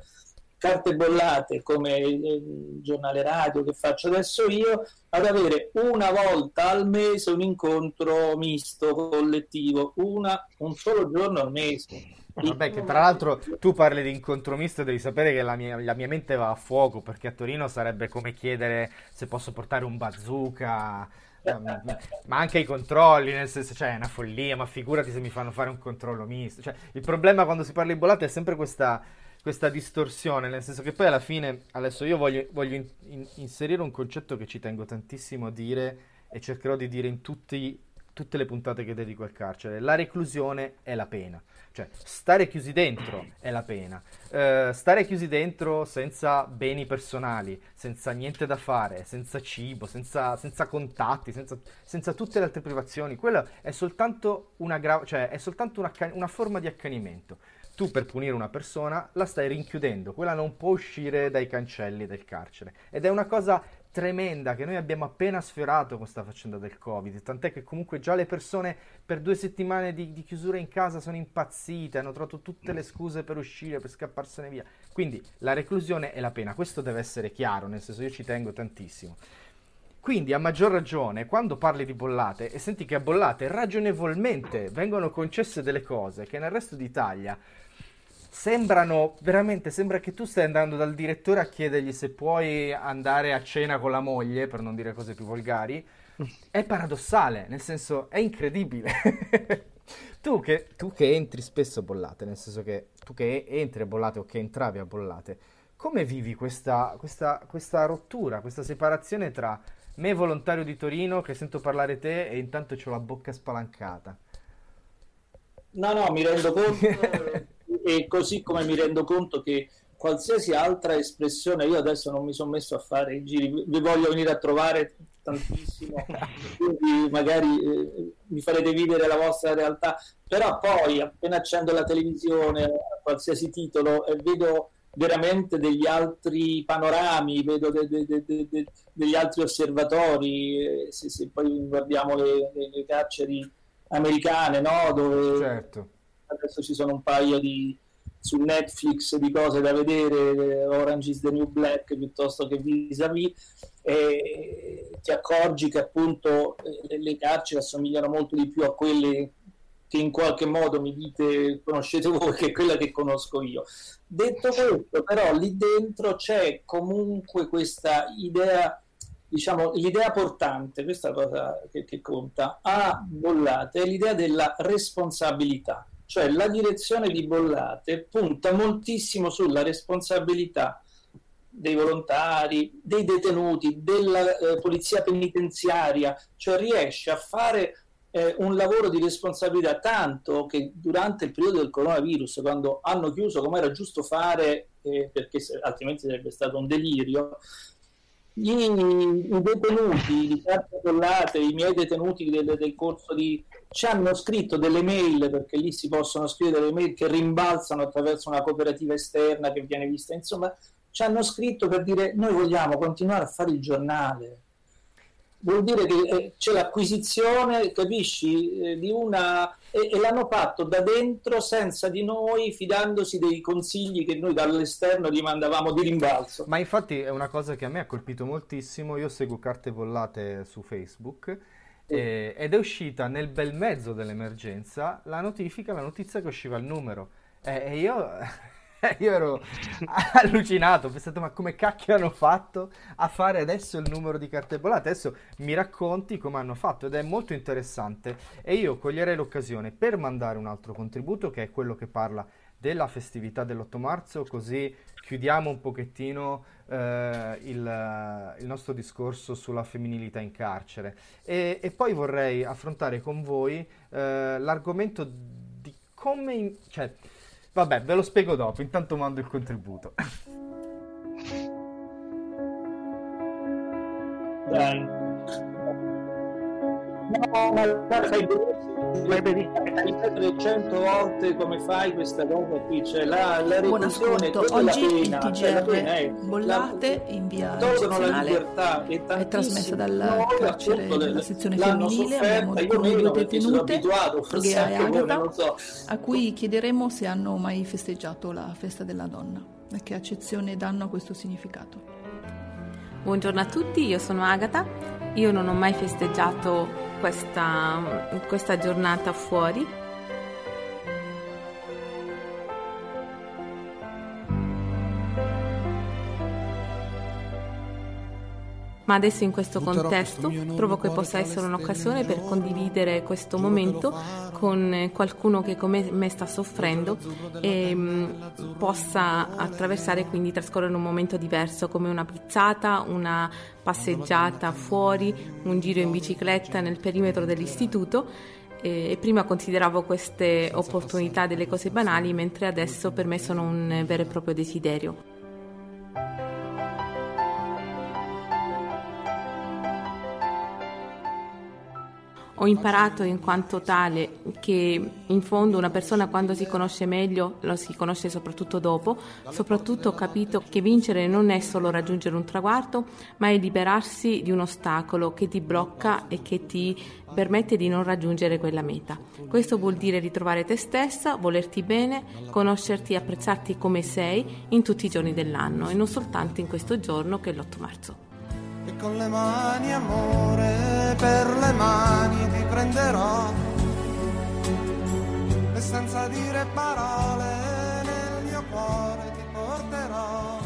carte bollate come il giornale radio che faccio adesso io, ad avere una volta al mese un incontro misto, collettivo, una, un solo giorno al mese. Vabbè, che tra l'altro tu parli di incontro misto, devi sapere che la mia, la mia, mente va a fuoco perché a Torino sarebbe come chiedere se posso portare un bazooka, ehm, ma anche i controlli, nel senso, cioè è una follia, ma figurati se mi fanno fare un controllo misto. Cioè, il problema quando si parla di bollate è sempre questa, questa distorsione, nel senso che poi alla fine, adesso io voglio, voglio in, in, inserire un concetto che ci tengo tantissimo a dire e cercherò di dire in tutti, tutte le puntate che dedico al carcere, la reclusione è la pena. Cioè, stare chiusi dentro è la pena. Uh, stare chiusi dentro senza beni personali, senza niente da fare, senza cibo, senza, senza contatti, senza, senza, tutte le altre privazioni, quello è soltanto una, gra- cioè, è soltanto una, una forma di accanimento tu per punire una persona la stai rinchiudendo, quella non può uscire dai cancelli del carcere. Ed è una cosa tremenda che noi abbiamo appena sfiorato con questa faccenda del Covid, tant'è che comunque già le persone per due settimane di, di, chiusura in casa sono impazzite, hanno trovato tutte le scuse per uscire, per scapparsene via. Quindi la reclusione è la pena, questo deve essere chiaro, nel senso io ci tengo tantissimo. Quindi a maggior ragione, quando parli di bollate e senti che a bollate ragionevolmente vengono concesse delle cose che nel resto d'Italia sembrano veramente sembra che tu stai andando dal direttore a chiedergli se puoi andare a cena con la moglie per non dire cose più volgari. <laughs> È paradossale nel senso è incredibile. <laughs> Tu, che, tu che entri spesso a bollate nel senso che tu che entri a bollate o che entravi a bollate come vivi questa, questa, questa rottura questa separazione tra me volontario di Torino che sento parlare te e intanto ho la bocca spalancata? No no mi rendo conto <laughs> e così come mi rendo conto che qualsiasi altra espressione, io adesso non mi sono messo a fare i giri, vi voglio venire a trovare tantissimo, <laughs> quindi magari eh, mi farete vivere la vostra realtà, però poi appena accendo la televisione qualsiasi titolo e vedo veramente degli altri panorami, vedo de, de, de, degli altri osservatori, eh, se, se, poi guardiamo le, le, le carceri americane, no? dove certo adesso ci sono un paio di su Netflix di cose da vedere, Orange is the New Black piuttosto che Vis-a-Vis, e ti accorgi che appunto le, le carceri assomigliano molto di più a quelle che in qualche modo mi dite conoscete voi che quella che conosco io. Detto questo, però lì dentro c'è comunque questa idea, diciamo, l'idea portante, questa cosa che, che conta, a bollate, è l'idea della responsabilità cioè la direzione di Bollate punta moltissimo sulla responsabilità dei volontari, dei detenuti, della eh, polizia penitenziaria, cioè riesce a fare eh, un lavoro di responsabilità tanto che durante il periodo del coronavirus, quando hanno chiuso come era giusto fare, eh, perché altrimenti sarebbe stato un delirio, i, i detenuti di carte collate, i miei detenuti del, del corso di ci hanno scritto delle mail, perché lì si possono scrivere delle mail che rimbalzano attraverso una cooperativa esterna che viene vista, insomma, ci hanno scritto per dire noi vogliamo continuare a fare il giornale. Vuol dire che eh, c'è l'acquisizione, capisci, eh, di una... E, e, l'hanno fatto da dentro senza di noi, fidandosi dei consigli che noi dall'esterno gli mandavamo di rimbalzo. Ma infatti è una cosa che a me ha colpito moltissimo, io seguo carte bollate su Facebook eh, ed è uscita nel bel mezzo dell'emergenza la notifica, la notizia che usciva il numero. Eh, e io, <laughs> io ero allucinato, ho pensato ma come cacchio hanno fatto a fare adesso il numero di carte bollate? Adesso mi racconti come hanno fatto ed è molto interessante e io coglierei l'occasione per mandare un altro contributo che è quello che parla della festività dell'8 marzo, così chiudiamo un pochettino eh, il, il, nostro discorso sulla femminilità in carcere. E, e poi vorrei affrontare con voi eh, l'argomento di come... In, cioè, vabbè, ve lo spiego dopo, intanto mando il contributo. Dai. No, ma fai benissimo. 100 volte come fai questa cosa qui, cioè la, la reclusione, Oggi la pena, il TGR cioè la pena è, Bollate in via tolgono la libertà e è trasmessa dal carcere della sezione femminile, abbiamo io due detenute, abituato, forse Gea e Agata, so. a cui chiederemo se hanno mai festeggiato la festa della donna. e che accezione danno a questo significato. Buongiorno a tutti, io sono Agata, io non ho mai festeggiato questa, questa giornata fuori ma adesso in questo contesto trovo che possa essere un'occasione per condividere questo momento con qualcuno che come me sta soffrendo e mm, possa attraversare quindi trascorrere un momento diverso come una pizzata, una passeggiata fuori, un giro in bicicletta nel perimetro dell'istituto e prima consideravo queste opportunità delle cose banali mentre adesso per me sono un vero e proprio desiderio. Ho imparato in quanto tale che in fondo una persona quando si conosce meglio lo si conosce soprattutto dopo, soprattutto ho capito che vincere non è solo raggiungere un traguardo, ma è liberarsi di un ostacolo che ti blocca e che ti permette di non raggiungere quella meta. Questo vuol dire ritrovare te stessa, volerti bene, conoscerti apprezzarti come sei in tutti i giorni dell'anno e non soltanto in questo giorno che è l'8 marzo e con le mani amore per le mani ti prenderò. E senza dire parole nel mio cuore ti porterò.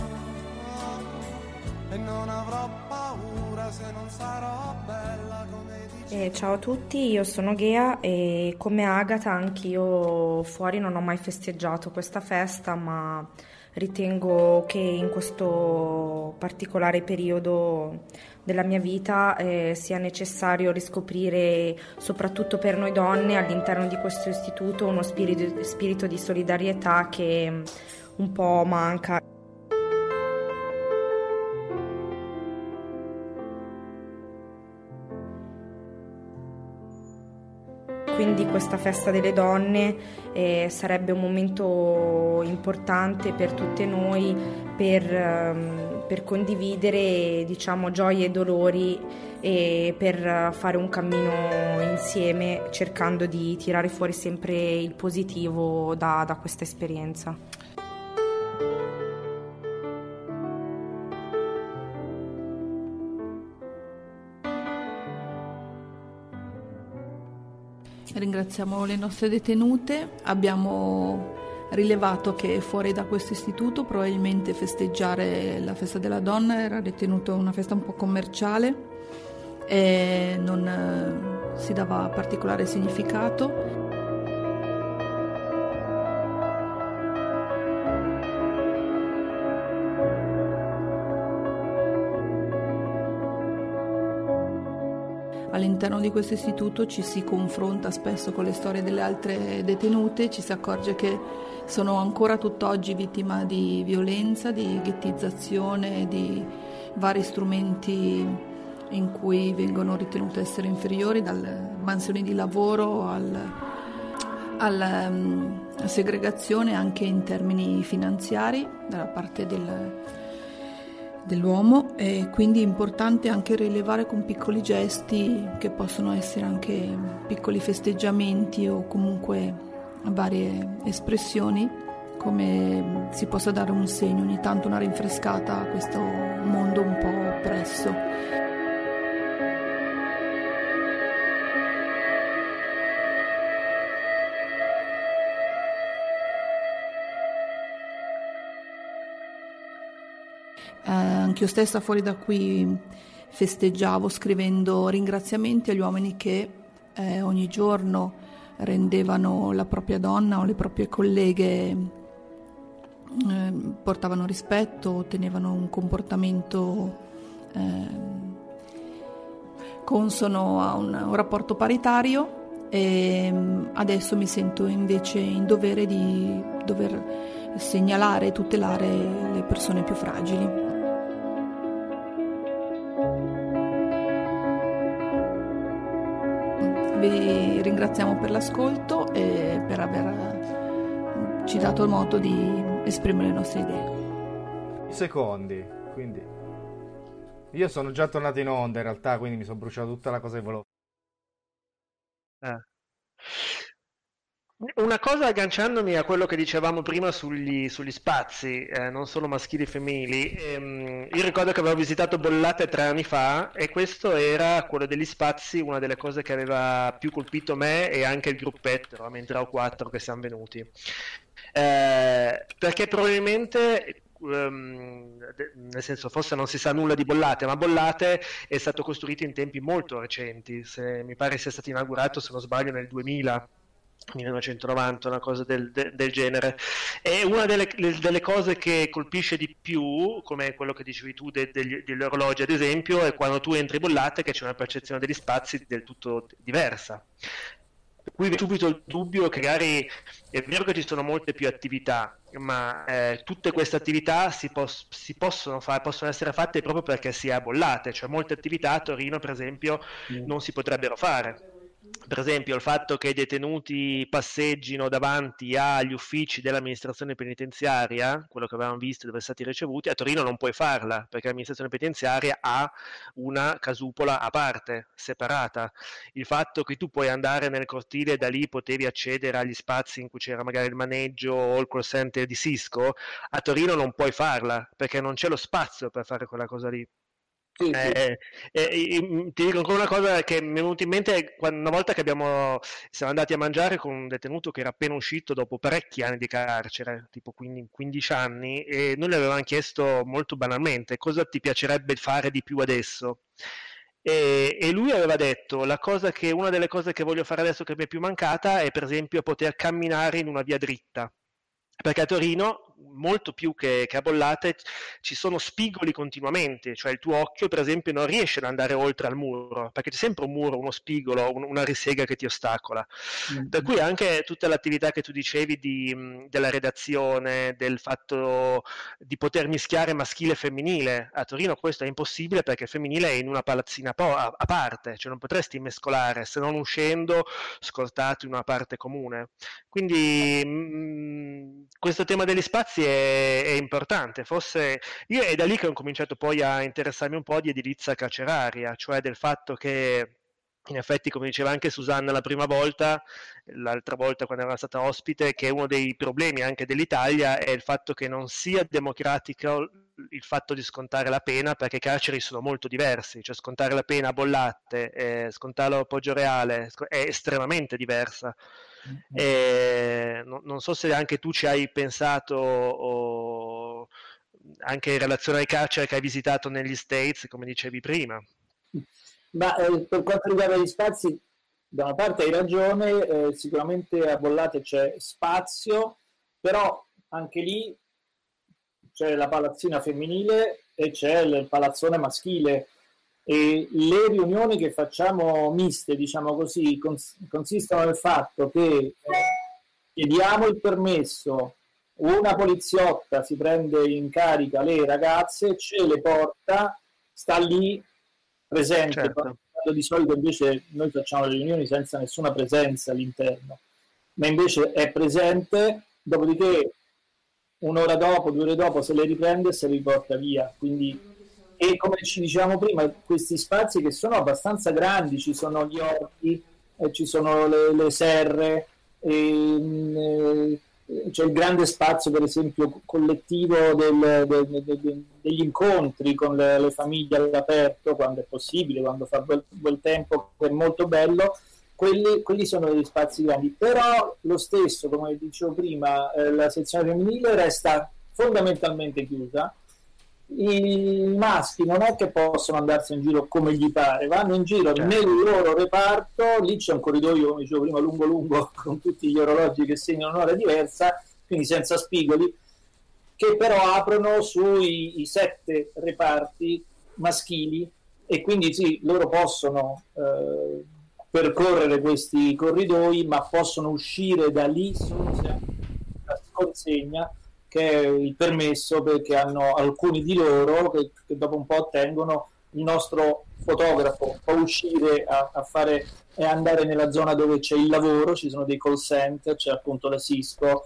E non avrò paura se non sarò bella come dici. Eh, ciao a tutti, io sono Gea e come Agata anch'io fuori non ho mai festeggiato questa festa ma ritengo che in questo particolare periodo della mia vita eh, sia necessario riscoprire, soprattutto per noi donne, all'interno di questo istituto uno spirito, spirito di solidarietà che un po' manca. Quindi questa festa delle donne eh, sarebbe un momento importante per tutte noi per, um, per condividere diciamo, gioie e dolori e per fare un cammino insieme cercando di tirare fuori sempre il positivo da, da questa esperienza. Ringraziamo le nostre detenute, abbiamo rilevato che fuori da questo istituto probabilmente festeggiare la festa della donna era ritenuto una festa un po' commerciale e non eh, si dava particolare significato. All'interno di questo istituto ci si confronta spesso con le storie delle altre detenute, ci si accorge che sono ancora tutt'oggi vittime di violenza, di ghettizzazione, di vari strumenti in cui vengono ritenute essere inferiori, dalle mansioni di lavoro alla um, segregazione anche in termini finanziari dalla parte del, dell'uomo e quindi è importante anche rilevare con piccoli gesti che possono essere anche piccoli festeggiamenti o comunque varie espressioni come si possa dare un segno, ogni tanto una rinfrescata a questo mondo un po' oppresso. Eh, anch'io stessa fuori da qui festeggiavo scrivendo ringraziamenti agli uomini che eh, ogni giorno rendevano la propria donna o le proprie colleghe eh, portavano rispetto, tenevano un comportamento eh, consono a un, un rapporto paritario e mm, adesso mi sento invece in dovere di dover segnalare e tutelare le persone più fragili. Vi ringraziamo per l'ascolto e per averci dato modo di esprimere le nostre idee. Secondi, quindi io sono già tornato in onda in realtà, quindi mi sono bruciato tutta la cosa che volevo. Eh. Una cosa agganciandomi a quello che dicevamo prima sugli, sugli spazi, eh, non solo maschili e femminili, ehm, io ricordo che avevo visitato Bollate tre anni fa e questo era quello degli spazi, una delle cose che aveva più colpito me e anche il gruppetto, eravamo tre o quattro che siamo venuti. Eh, perché probabilmente um, nel senso forse non si sa nulla di Bollate, ma Bollate è stato costruito in tempi molto recenti, se, mi pare sia stato inaugurato se non sbaglio nel 2000 1990, una cosa del, del, del genere. E una delle, delle, cose che colpisce di più, come quello che dicevi tu de, degli, degli orologi ad esempio, è quando tu entri bollate che c'è una percezione degli spazi del tutto diversa. Qui subito il dubbio che magari è vero che ci sono molte più attività, ma eh, tutte queste attività si, pos- si possono, fare, possono essere fatte proprio perché si è bollate, cioè molte attività a Torino per esempio mm. non si potrebbero fare per esempio il fatto che i detenuti passeggino davanti agli uffici dell'amministrazione penitenziaria, quello che avevamo visto dove sono stati ricevuti, a Torino non puoi farla perché l'amministrazione penitenziaria ha una casupola a parte, separata. Il fatto che tu puoi andare nel cortile e da lì potevi accedere agli spazi in cui c'era magari il maneggio o il call center di Cisco, a Torino non puoi farla perché non c'è lo spazio per fare quella cosa lì. Sì, eh, eh, ti dico ancora una cosa che mi è venuta in mente una volta che abbiamo, siamo andati a mangiare con un detenuto che era appena uscito dopo parecchi anni di carcere, tipo 15 anni, e noi le avevamo chiesto molto banalmente cosa ti piacerebbe fare di più adesso. E, e, lui aveva detto che una delle cose che voglio fare adesso che mi è più mancata è per esempio poter camminare in una via dritta perché a Torino molto più che, che, a Bollate ci sono spigoli continuamente, cioè il tuo occhio per esempio non riesce ad andare oltre al muro, perché c'è sempre un muro, uno spigolo, un, una risega che ti ostacola. Mm-hmm. Per cui anche tutta l'attività che tu dicevi di, della redazione, del fatto di poter mischiare maschile e femminile, a Torino questo è impossibile perché il femminile è in una palazzina po- a, a parte, cioè non potresti mescolare se non uscendo scortato in una parte comune. Quindi mh, questo tema degli spazi è, è, importante. Forse io è da lì che ho cominciato poi a interessarmi un po' di edilizia carceraria, cioè del fatto che in effetti, come diceva anche Susanna la prima volta, l'altra volta quando era stata ospite, che uno dei problemi anche dell'Italia è il fatto che non sia democratico il fatto di scontare la pena perché i carceri sono molto diversi, cioè scontare la pena a Bollate e scontarlo a Poggio Reale è estremamente diversa. Mm-hmm. Non, non, so se anche tu ci hai pensato o anche in relazione ai carceri che hai visitato negli States, come dicevi prima. Ma eh, per quanto riguarda gli spazi, da una parte hai ragione, eh, sicuramente a Bollate c'è spazio, però anche lì c'è la palazzina femminile e c'è il palazzone maschile e le riunioni che facciamo miste, diciamo così, cons- consistono nel fatto che eh, chiediamo il permesso, una poliziotta si prende in carica le ragazze, ce le porta, sta lì presente. Certo. Di solito invece noi facciamo le riunioni senza nessuna presenza all'interno, ma invece è presente, dopodiché un'ora dopo, due ore dopo se le riprende e se le riporta via. Quindi, e come ci dicevamo prima, questi spazi che sono abbastanza grandi, ci sono gli orti, eh, ci sono le, le serre, e, eh, c'è il grande spazio per esempio collettivo del, del, del, degli incontri con le, le, famiglie all'aperto quando è possibile, quando fa quel, quel tempo che è molto bello quelli, quelli, sono degli spazi grandi, però lo stesso, come dicevo prima, eh, la sezione femminile resta fondamentalmente chiusa. I maschi non è che possono andarsi in giro come gli pare, vanno in giro certo. nel loro reparto, lì c'è un corridoio, come dicevo prima, lungo lungo, <laughs> con tutti gli orologi che segnano un'ora diversa, quindi senza spigoli, che però aprono sui sette reparti maschili e quindi sì, loro possono eh, percorrere questi corridoi, ma possono uscire da lì solo se la consegna che è il permesso perché hanno alcuni di loro che, che dopo un po' ottengono il nostro fotografo può uscire a, a fare e andare nella zona dove c'è il lavoro, ci sono dei call center, c'è appunto la Cisco,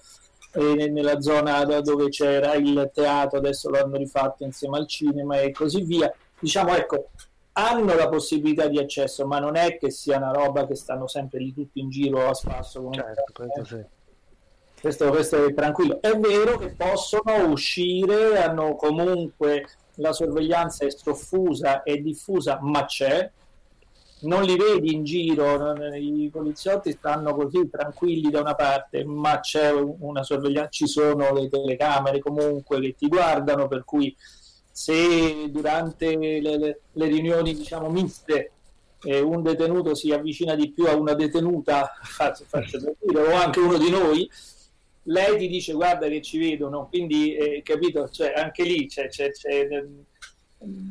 e nella zona dove c'era il teatro, adesso lo hanno rifatto insieme al cinema e così via. Diciamo ecco, hanno la possibilità di accesso, ma non è che sia una roba che stanno sempre lì tutti in giro a spasso. Certo, questo, sì. Questo, questo è tranquillo. È vero che possono uscire, hanno comunque la sorveglianza è soffusa e diffusa, ma c'è. Non li vedi in giro, i poliziotti stanno così tranquilli da una parte, ma c'è una sorveglianza, ci sono le telecamere comunque che ti guardano, per cui se durante le, le, riunioni diciamo miste eh, un detenuto si avvicina di più a una detenuta, <laughs> faccio, faccio dire, o anche uno di noi, lei ti dice guarda che ci vedono, quindi eh, capito, cioè, anche lì c'è, c'è, c'è,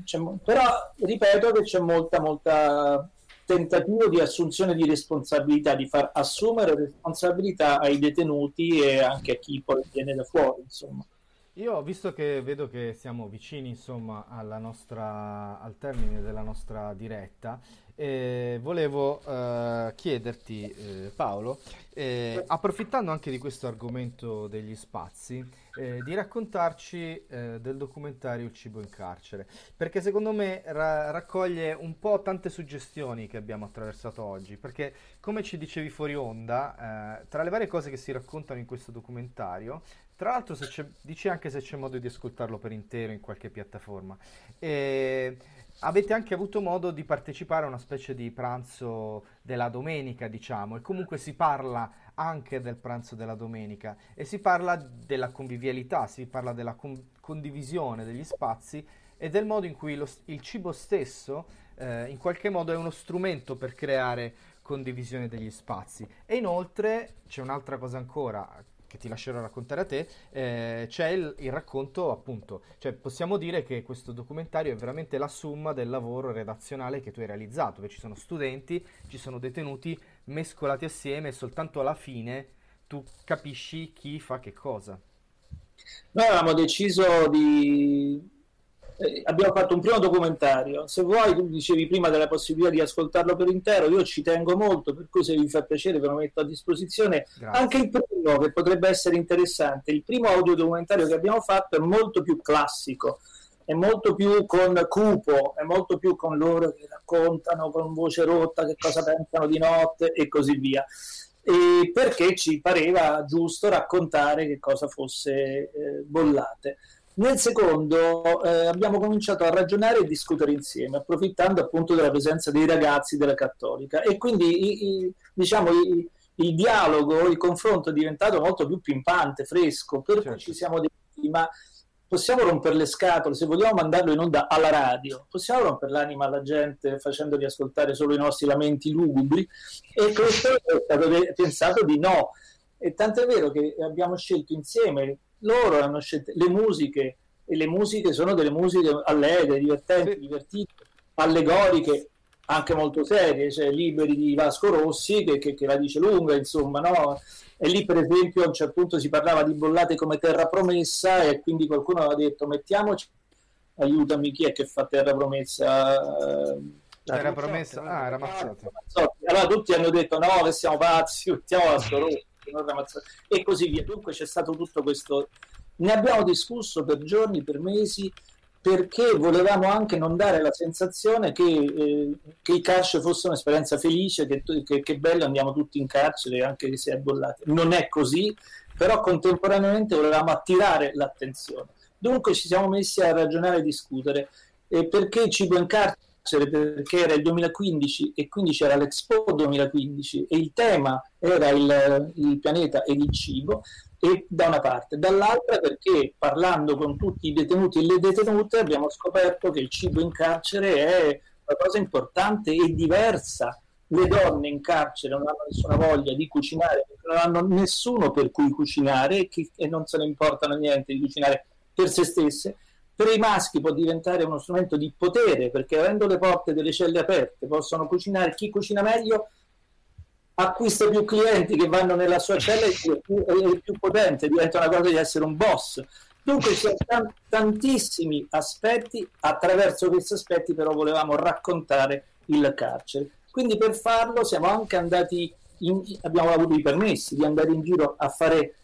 c'è, però ripeto che c'è molta molta tentativo di assunzione di responsabilità, di far assumere responsabilità ai detenuti e anche a chi poi viene da fuori, insomma. Io, visto che vedo che siamo vicini, insomma, nostra, al termine della nostra diretta, eh, volevo eh, chiederti, eh, Paolo, eh, approfittando anche di questo argomento degli spazi, eh, di raccontarci eh, del documentario Il cibo in carcere, perché secondo me ra- raccoglie un po' tante suggestioni che abbiamo attraversato oggi, perché come ci dicevi fuori onda, tra le varie cose che si raccontano in questo documentario, tra l'altro dici anche se c'è modo di ascoltarlo per intero in qualche piattaforma. E avete anche avuto modo di partecipare a una specie di pranzo della domenica, diciamo, e comunque si parla anche del pranzo della domenica e si parla della convivialità, si parla della con- condivisione degli spazi e del modo in cui lo, il cibo stesso eh, in qualche modo è uno strumento per creare condivisione degli spazi. E inoltre c'è un'altra cosa ancora che ti lascerò raccontare a te, eh, c'è il, il, racconto appunto, cioè possiamo dire che questo documentario è veramente la somma del lavoro redazionale che tu hai realizzato, che ci sono studenti, ci sono detenuti mescolati assieme e soltanto alla fine tu capisci chi fa che cosa. Noi avevamo deciso di eh, abbiamo fatto un primo documentario. Se vuoi, tu dicevi prima della possibilità di ascoltarlo per intero, io ci tengo molto, per cui se vi fa piacere ve lo metto a disposizione. Grazie. Anche il primo, che potrebbe essere interessante, il primo audio documentario che abbiamo fatto è molto più classico, è molto più con cupo, è molto più con loro che raccontano con voce rotta che cosa pensano di notte e così via. E perché ci pareva giusto raccontare che cosa fosse eh, bollate. Nel secondo eh, abbiamo cominciato a ragionare e discutere insieme, approfittando appunto della presenza dei ragazzi della Cattolica e quindi i, i, diciamo i, il dialogo, il confronto è diventato molto più pimpante, fresco, per certo. cui ci siamo detti ma possiamo rompere le scatole, se vogliamo mandarlo in onda alla radio, possiamo rompere l'anima alla gente facendogli ascoltare solo i nostri lamenti lugubri e questo è stato pensato di no. E tanto è vero che abbiamo scelto insieme loro hanno scelto le musiche e le musiche sono delle musiche allegre, divertenti, sì. divertite, allegoriche, anche molto serie, cioè Liberi di Vasco Rossi che, che, che, la dice lunga, insomma, no? E lì per esempio a un certo punto si parlava di bollate come terra promessa e quindi qualcuno aveva detto mettiamoci, aiutami, chi è che fa terra promessa? Terra promessa, ah, era Mazzotti. Allora tutti hanno detto no, che siamo pazzi, mettiamo Vasco Rossi e così via. Dunque c'è stato tutto questo. Ne abbiamo discusso per giorni, per mesi, perché volevamo anche non dare la sensazione che, eh, che i carcere fosse un'esperienza felice, che, che, che, bello andiamo tutti in carcere anche se è bollate. Non è così, però contemporaneamente volevamo attirare l'attenzione. Dunque ci siamo messi a ragionare e discutere eh, perché il cibo in carcere perché era il 2015 e quindi c'era l'Expo 2015 e il tema era il, il pianeta e il cibo e da una parte, dall'altra perché parlando con tutti i detenuti e le detenute abbiamo scoperto che il cibo in carcere è una cosa importante e diversa. Le donne in carcere non hanno nessuna voglia di cucinare, non hanno nessuno per cui cucinare e non se ne importano niente di cucinare per se stesse per i maschi può diventare uno strumento di potere perché avendo le porte delle celle aperte possono cucinare chi cucina meglio acquista più clienti che vanno nella sua cella e è più, è più potente diventa una cosa di essere un boss. Dunque ci sono tantissimi aspetti attraverso questi aspetti però volevamo raccontare il carcere. Quindi per farlo siamo anche andati in, abbiamo avuto i permessi di andare in giro a fare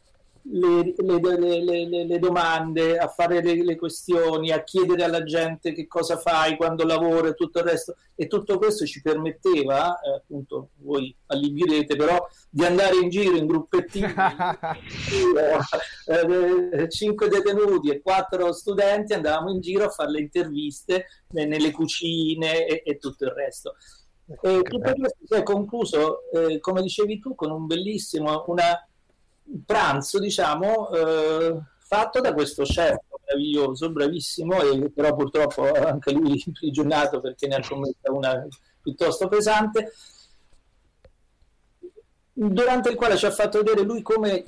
le, le, le, le, domande, a fare le, questioni, a chiedere alla gente che cosa fai quando lavoro e tutto il resto. E tutto questo ci permetteva, eh, appunto, voi allibirete, però di andare in giro in gruppettini, <laughs> eh, cinque detenuti e quattro studenti, andavamo in giro a fare le interviste nelle cucine e, e tutto il resto. E tutto questo si è concluso, eh, come dicevi tu, con un bellissimo, una pranzo, diciamo, eh, fatto da questo chef meraviglioso, bravissimo, e però purtroppo anche lui <laughs> imprigionato perché ne ha commessa una piuttosto pesante, durante il quale ci ha fatto vedere lui come,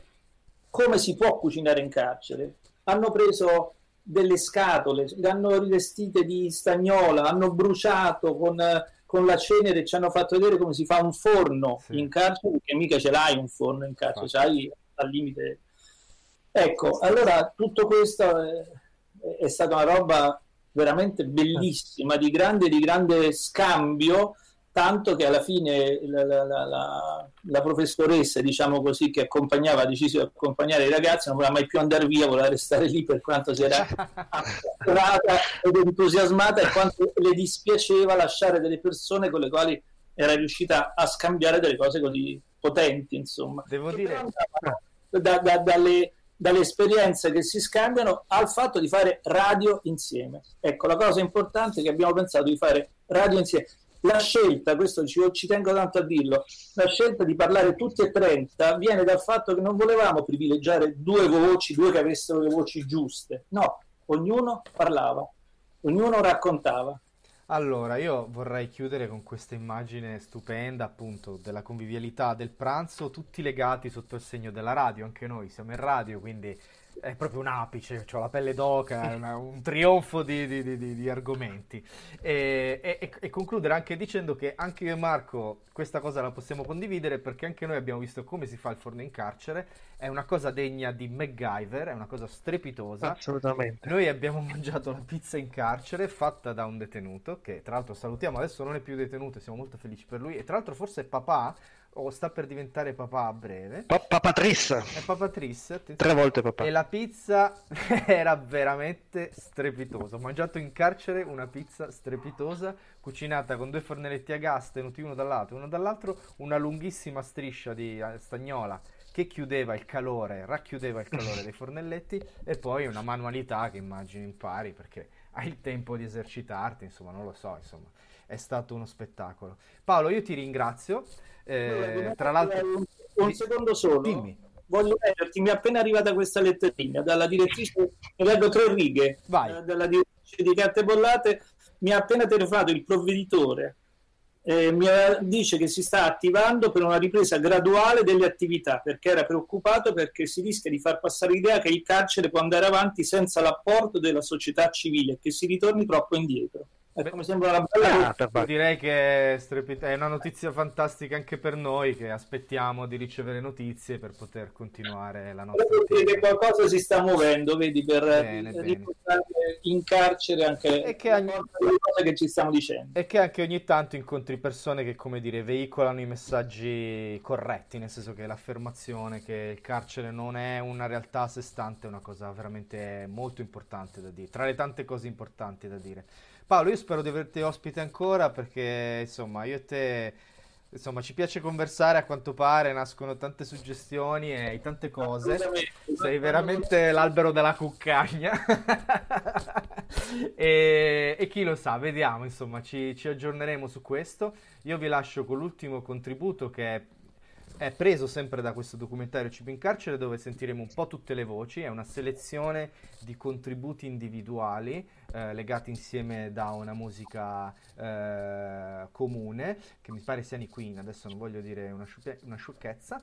come si può cucinare in carcere. Hanno preso delle scatole, le hanno rivestite di stagnola, hanno bruciato con, con la cenere ci hanno fatto vedere come si fa un forno sì. in carcere, perché mica ce l'hai un forno in carcere, c'hai al limite. Ecco, allora tutto questo è, è stata una roba veramente bellissima, di grande, di grande scambio, tanto che alla fine la, la, la, la, professoressa, diciamo così, che accompagnava, ha deciso di accompagnare i ragazzi, non voleva mai più andare via, voleva restare lì per quanto si era appassionata ed entusiasmata e quanto le dispiaceva lasciare delle persone con le quali era riuscita a scambiare delle cose così potenti, insomma. Devo dire... Da, da, dalle, dalle esperienze che si scambiano al fatto di fare radio insieme. Ecco, la cosa importante è che abbiamo pensato di fare radio insieme. La scelta, questo ci, ci, tengo tanto a dirlo, la scelta di parlare tutti e 30 viene dal fatto che non volevamo privilegiare due voci, due che avessero le voci giuste. No, ognuno parlava, ognuno raccontava. Allora, io vorrei chiudere con questa immagine stupenda, appunto, della convivialità del pranzo, tutti legati sotto il segno della radio, anche noi siamo in radio, quindi è proprio un apice, ho la pelle d'oca, è una, un trionfo di, di, di, di argomenti. E, e, e, concludere anche dicendo che anche io e Marco questa cosa la possiamo condividere perché anche noi abbiamo visto come si fa il forno in carcere, è una cosa degna di MacGyver, è una cosa strepitosa. Assolutamente. Noi abbiamo mangiato la pizza in carcere fatta da un detenuto, che tra l'altro salutiamo, adesso non è più detenuto, siamo molto felici per lui, e tra l'altro forse papà o sta per diventare papà a breve. Pa- papà Tris. È. Attenzione. Tre volte papà. E la pizza <laughs> era veramente strepitosa. Ho mangiato in carcere una pizza strepitosa, cucinata con due fornelletti a gas tenuti uno dall'altro, uno dall'altro, una lunghissima striscia di eh, stagnola che chiudeva il calore, racchiudeva il calore dei fornelletti <laughs> e poi una manualità che immagino impari perché hai il tempo di esercitarti, insomma, non lo so, insomma, è stato uno spettacolo. Paolo, io ti ringrazio. Eh, tra l'altro, un, un secondo solo. Dimmi. Voglio leggerti, mi è appena arrivata questa letterina dalla direttrice, ne leggo tre righe, Vai. Eh, dalla direttrice di carte bollate, mi ha appena telefonato il provveditore, eh, mi dice che si sta attivando per una ripresa graduale delle attività perché era preoccupato perché si rischia di far passare l'idea che il carcere può andare avanti senza l'apporto della società civile e che si ritorni troppo indietro. Ecco, mi sembra una bella ah, Direi che è una notizia fantastica anche per noi che aspettiamo di ricevere notizie per poter continuare la nostra attività. che qualcosa si sta muovendo, vedi, per bene, riportare in carcere anche e che ogni... cose che ci stiamo dicendo. E che anche ogni tanto incontri persone che, come dire, veicolano i messaggi corretti, nel senso che l'affermazione che il carcere non è una realtà a sé stante è una cosa veramente molto importante da dire, tra le tante cose importanti da dire. Paolo, io spero di averti ospite ancora perché insomma io e te insomma ci piace conversare a quanto pare, nascono tante suggestioni e tante cose. Sei veramente l'albero della cuccagna. <laughs> e, e, chi lo sa, vediamo, insomma, ci, ci aggiorneremo su questo. Io vi lascio con l'ultimo contributo che è è preso sempre da questo documentario Cibo in carcere dove sentiremo un po' tutte le voci, è una selezione di contributi individuali eh, legati insieme da una musica eh, comune, che mi pare sia Queen, adesso non voglio dire una, sciocche- una sciocchezza.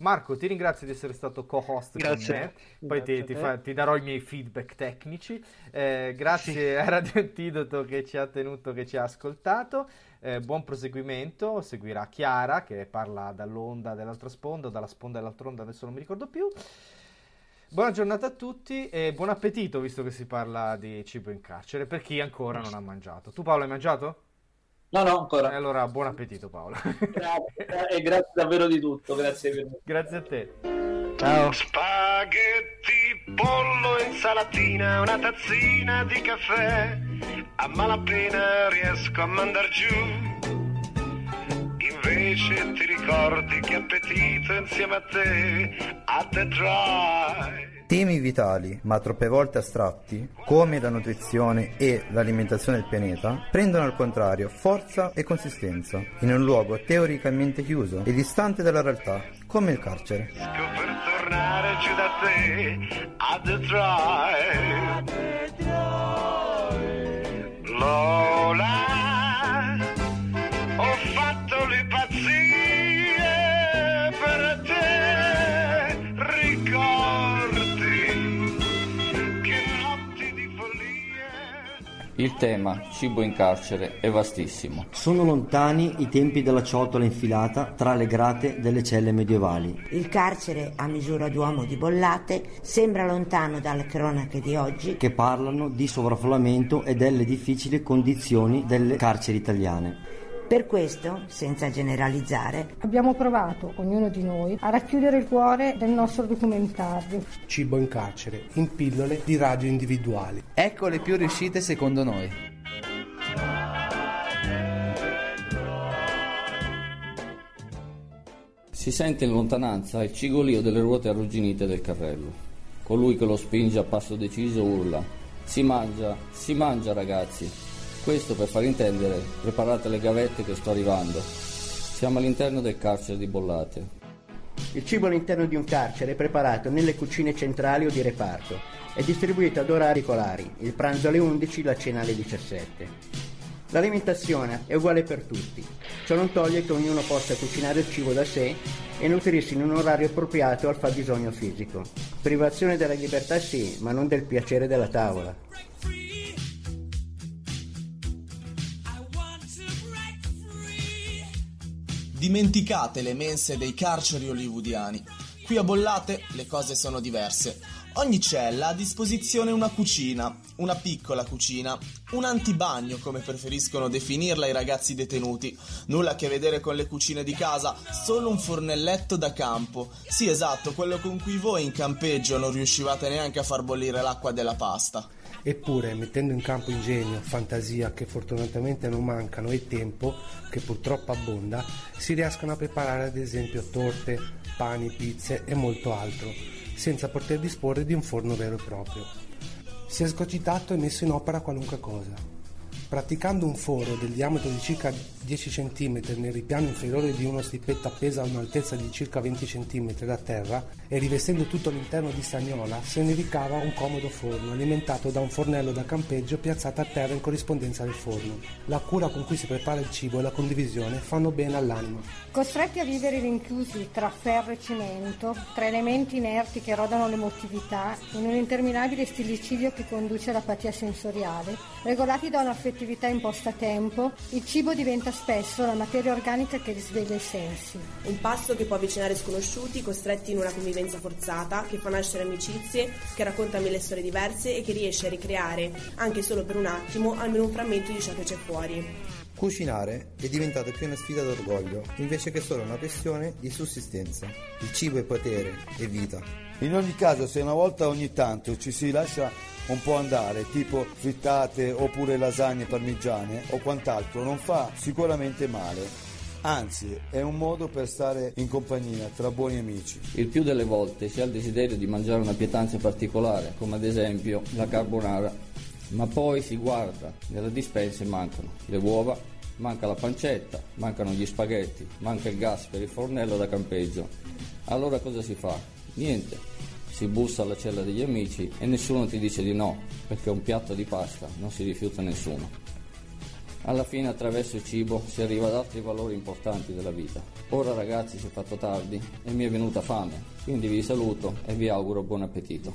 Marco, ti ringrazio di essere stato co-host grazie. con me, poi ti, ti, fa, ti, darò i miei feedback tecnici. Eh, grazie sì. a Radio Antidoto che ci ha tenuto, che ci ha ascoltato. Eh, buon proseguimento, seguirà Chiara che parla dall'onda dell'altra sponda, dalla sponda dell'altra onda, adesso non mi ricordo più. Buona giornata a tutti e buon appetito visto che si parla di cibo in carcere per chi ancora non ha mangiato. Tu Paolo hai mangiato? No, no, ancora. E allora, buon appetito Paolo. Grazie, e grazie davvero di tutto, grazie per. Grazie a te. Ciao. spaghetti, pollo, insalatina, una tazzina di caffè. A malapena riesco a mandar giù. Invece ti ricordi che appetito insieme a te a The Drive. Temi vitali, ma troppe volte astratti, come la nutrizione e l'alimentazione del pianeta, prendono al contrario forza e consistenza in un luogo teoricamente chiuso e distante dalla realtà, come il carcere. Per Il tema cibo in carcere è vastissimo. Sono lontani i tempi della ciotola infilata tra le grate delle celle medievali. Il carcere a misura d'uomo di Bollate sembra lontano dalle cronache di oggi. che parlano di sovraffollamento e delle difficili condizioni delle carceri italiane. Per questo, senza generalizzare, Abbiamo provato, ognuno di noi, a racchiudere il cuore del nostro documentario. Cibo in carcere, in pillole di radio individuali. Ecco le più riuscite secondo noi. Si sente in lontananza il cigolio delle ruote arrugginite del carrello. Colui che lo spinge a passo deciso urla: Si mangia, si mangia ragazzi. Questo per far intendere, preparate le gavette che sto arrivando. Siamo all'interno del carcere di Bollate. Il cibo all'interno di un carcere è preparato nelle cucine centrali o di reparto. È distribuito ad orari regolari, il pranzo alle 11, la cena alle 17. L'alimentazione è uguale per tutti. Ciò non toglie che ognuno possa cucinare il cibo da sé e nutrirsi in un orario appropriato al fabbisogno fisico. Privazione della libertà sì, ma non del piacere della tavola. Dimenticate le mense dei carceri hollywoodiani. Qui a Bollate le cose sono diverse. Ogni cella ha a disposizione una cucina, una piccola cucina, un antibagno come preferiscono definirla i ragazzi detenuti. Nulla a che vedere con le cucine di casa, solo un fornelletto da campo. Sì, esatto, quello con cui voi in campeggio non riuscivate neanche a far bollire l'acqua della pasta. Eppure, mettendo in campo ingegno, fantasia che fortunatamente non mancano e tempo, che purtroppo abbonda, si riescono a preparare ad esempio torte, pani, pizze e molto altro, senza poter disporre di un forno vero e proprio. Si è scocitato e messo in opera qualunque cosa. Praticando un foro del diametro di circa 10 cm nel ripiano inferiore di uno stipetto appeso a un'altezza di circa 20 cm da terra e rivestendo tutto l'interno di stagnola, se ne ricava un comodo forno alimentato da un fornello da campeggio piazzato a terra in corrispondenza del forno. La cura con cui si prepara il cibo e la condivisione fanno bene all'anima. Costretti a vivere rinchiusi tra ferro e cemento, tra elementi inerti che rodano l'emotività, in un interminabile stillicidio che conduce all'apatia sensoriale, regolati da un'affettività imposta a tempo, il cibo diventa spesso la materia organica che risveglia i sensi. Un passo che può avvicinare sconosciuti costretti in una convivenza forzata, che fa nascere amicizie, che racconta mille storie diverse e che riesce a ricreare, anche solo per un attimo, almeno un frammento di ciò che c'è fuori. Cucinare è diventato più una sfida d'orgoglio, invece che solo una questione di sussistenza. Il cibo è potere, è vita. In ogni caso, se una volta ogni tanto ci si lascia un po' andare, tipo frittate oppure lasagne parmigiane o quant'altro, non fa sicuramente male. Anzi, è un modo per stare in compagnia tra buoni amici. Il più delle volte si ha il desiderio di mangiare una pietanza particolare, come ad esempio la carbonara, ma poi si guarda, nella dispensa mancano le uova, manca la pancetta, mancano gli spaghetti, manca il gas per il fornello da campeggio. Allora cosa si fa? Niente, si bussa alla cella degli amici e nessuno ti dice di no, perché un piatto di pasta non si rifiuta nessuno. Alla fine attraverso il cibo si arriva ad altri valori importanti della vita. Ora ragazzi si è fatto tardi e mi è venuta fame, quindi vi saluto e vi auguro buon appetito.